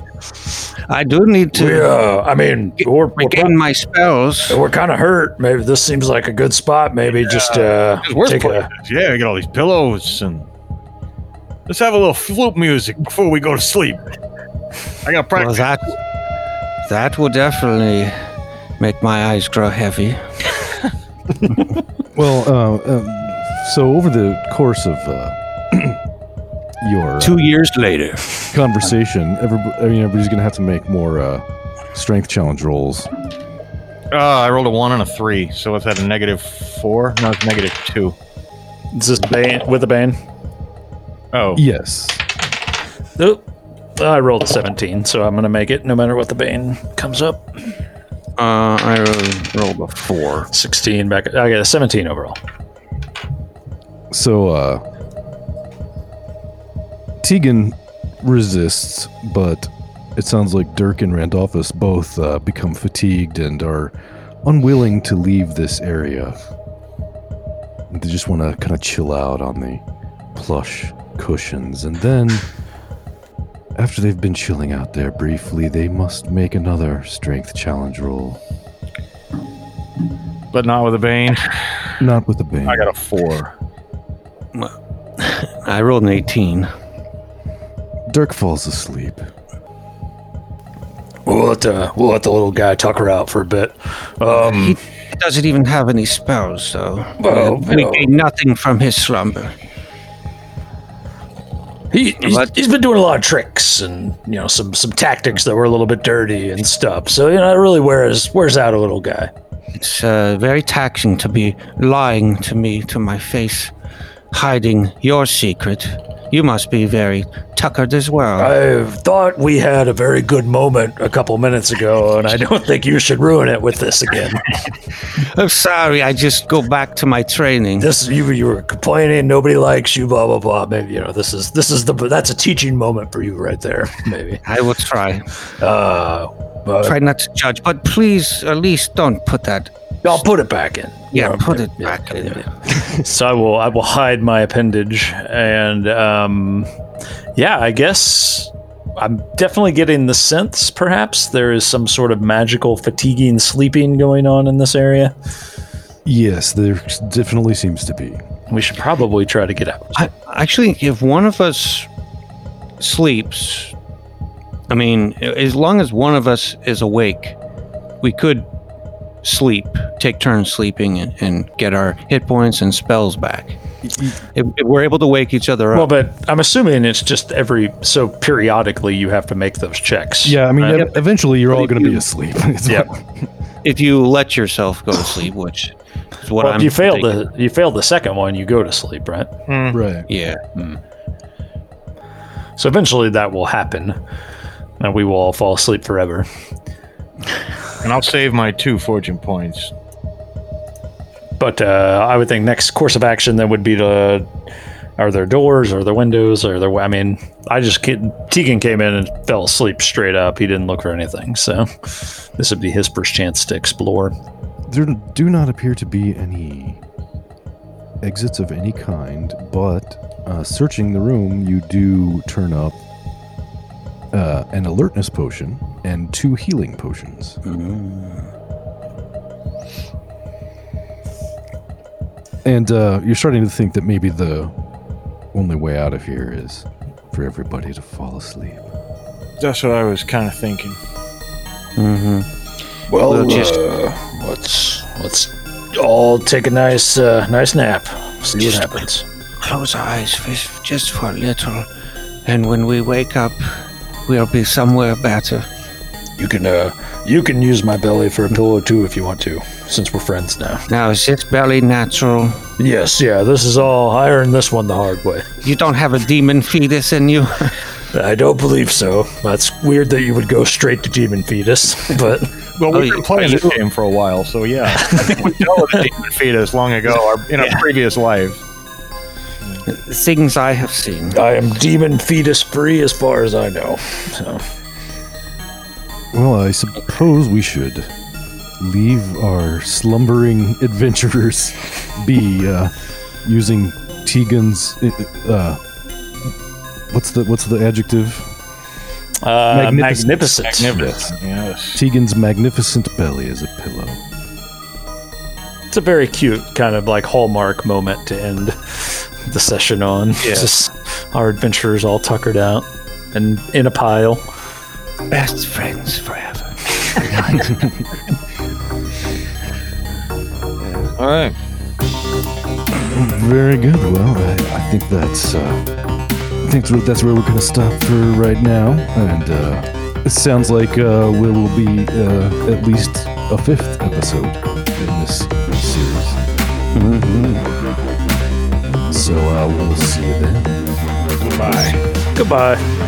I do need to Yeah, I mean, we're, we're, regain my spells. we're kind of hurt. Maybe this seems like a good spot. Maybe just uh, take a. Yeah, we got all these pillows and let's have a little flute music before we go to sleep. I got Well, practice. that that will definitely make my eyes grow heavy. Well, uh, um, so over the course of uh, your uh, Two years later. conversation, everybody, I mean, everybody's going to have to make more uh, strength challenge rolls. Uh, I rolled a one and a three, so what's that? A negative four? No, it's negative two. Is this bane with a bane? Oh, Yes. Nope. I rolled a 17, so I'm gonna make it no matter what the bane comes up. Uh, I rolled a four. 16 back. I got a 17 overall. So, uh, Tegan resists, but it sounds like Dirk and Randolphus both uh, become fatigued and are unwilling to leave this area. They just want to kind of chill out on the plush cushions, and then, after they've been chilling out there briefly, they must make another strength challenge roll. But not with a bane. Not with a bane. I got a four. I rolled an 18. Dirk falls asleep. We'll let the we'll let the little guy tucker out for a bit. Um, He doesn't even have any spells, though. Well, we well. gain nothing from his slumber. he he's, What? he's been doing a lot of tricks and you know some some tactics that were a little bit dirty and stuff. So you know it really wears wears out a little guy. It's uh, very taxing to be lying to me to my face, hiding your secret. You must be very tuckered as well. I thought we had a very good moment a couple minutes ago, and I don't think you should ruin it with this again. I'm sorry. I just go back to my training. this you you were complaining, nobody likes you, blah blah blah. Maybe you know this is this is the that's a teaching moment for you right there. Maybe. I will try. Uh, but Try not to judge, but please, at least don't put that. I'll put it back in. Yeah, Um, put it back yeah, in. yeah. so I will I will hide my appendage and um, yeah, I guess I'm definitely getting the sense perhaps there is some sort of magical fatiguing sleeping going on in this area. Yes, there definitely seems to be. We should probably try to get out. I, actually, if one of us sleeps, I mean, as long as one of us is awake, we could sleep, take turns sleeping, and, and get our hit points and spells back. If, if we're able to wake each other up. Well, but I'm assuming it's just every so periodically you have to make those checks. Yeah, I mean, right? ev- eventually you're all going to be asleep. It's Yep. if you let yourself go to sleep, which is what Well, I'm if you failed the you failed the second one, you go to sleep, right? Hmm. right. Yeah. Hmm. So eventually that will happen, and we will all fall asleep forever. And I'll save my two fortune points. But uh, I would think next course of action then would be to are there doors, are there windows, are there? I mean, I just ca- Tegan came in and fell asleep straight up. He didn't look for anything, so this would be his first chance to explore. There do not appear to be any exits of any kind, but uh, searching the room, you do turn up uh, an alertness potion and two healing potions. And uh, you're starting to think that maybe the only way out of here is for everybody to fall asleep. That's what I was kind of thinking. Mm-hmm. Well, We'll just- uh, let's let's all take a nice uh, nice nap. See what happens. Close our eyes for, just for a little, and when we wake up, we'll be somewhere better. You can uh, you can use my belly for a pillow too if you want to, since we're friends now. Now, is this belly natural? Yes, yeah, this is all. I earned this one the hard way. You don't have a demon fetus in you? I don't believe so. That's weird that you would go straight to demon fetus, but Well, Oh, we've you- been playing this game for a while, so yeah. I think we dealt with a demon fetus long ago, our, in a previous life. Things I have seen. I am demon fetus free as far as I know. So Well, I suppose we should leave our slumbering adventurers be uh, using Tegan's. Uh, what's the what's the adjective? uh, Magnificent. magnificent. Magnificent, yes. Tegan's magnificent belly as a pillow. It's a very cute kind of like hallmark moment to end the session on. Yeah. Just our adventurers all tuckered out and in a pile. Best friends forever. All right. Very good. Well, I, I think that's uh, I think that's where we're gonna stop for right now. And uh, it sounds like uh, we will be uh, at least a fifth episode in this series. So uh, we'll see you then. Goodbye. Goodbye.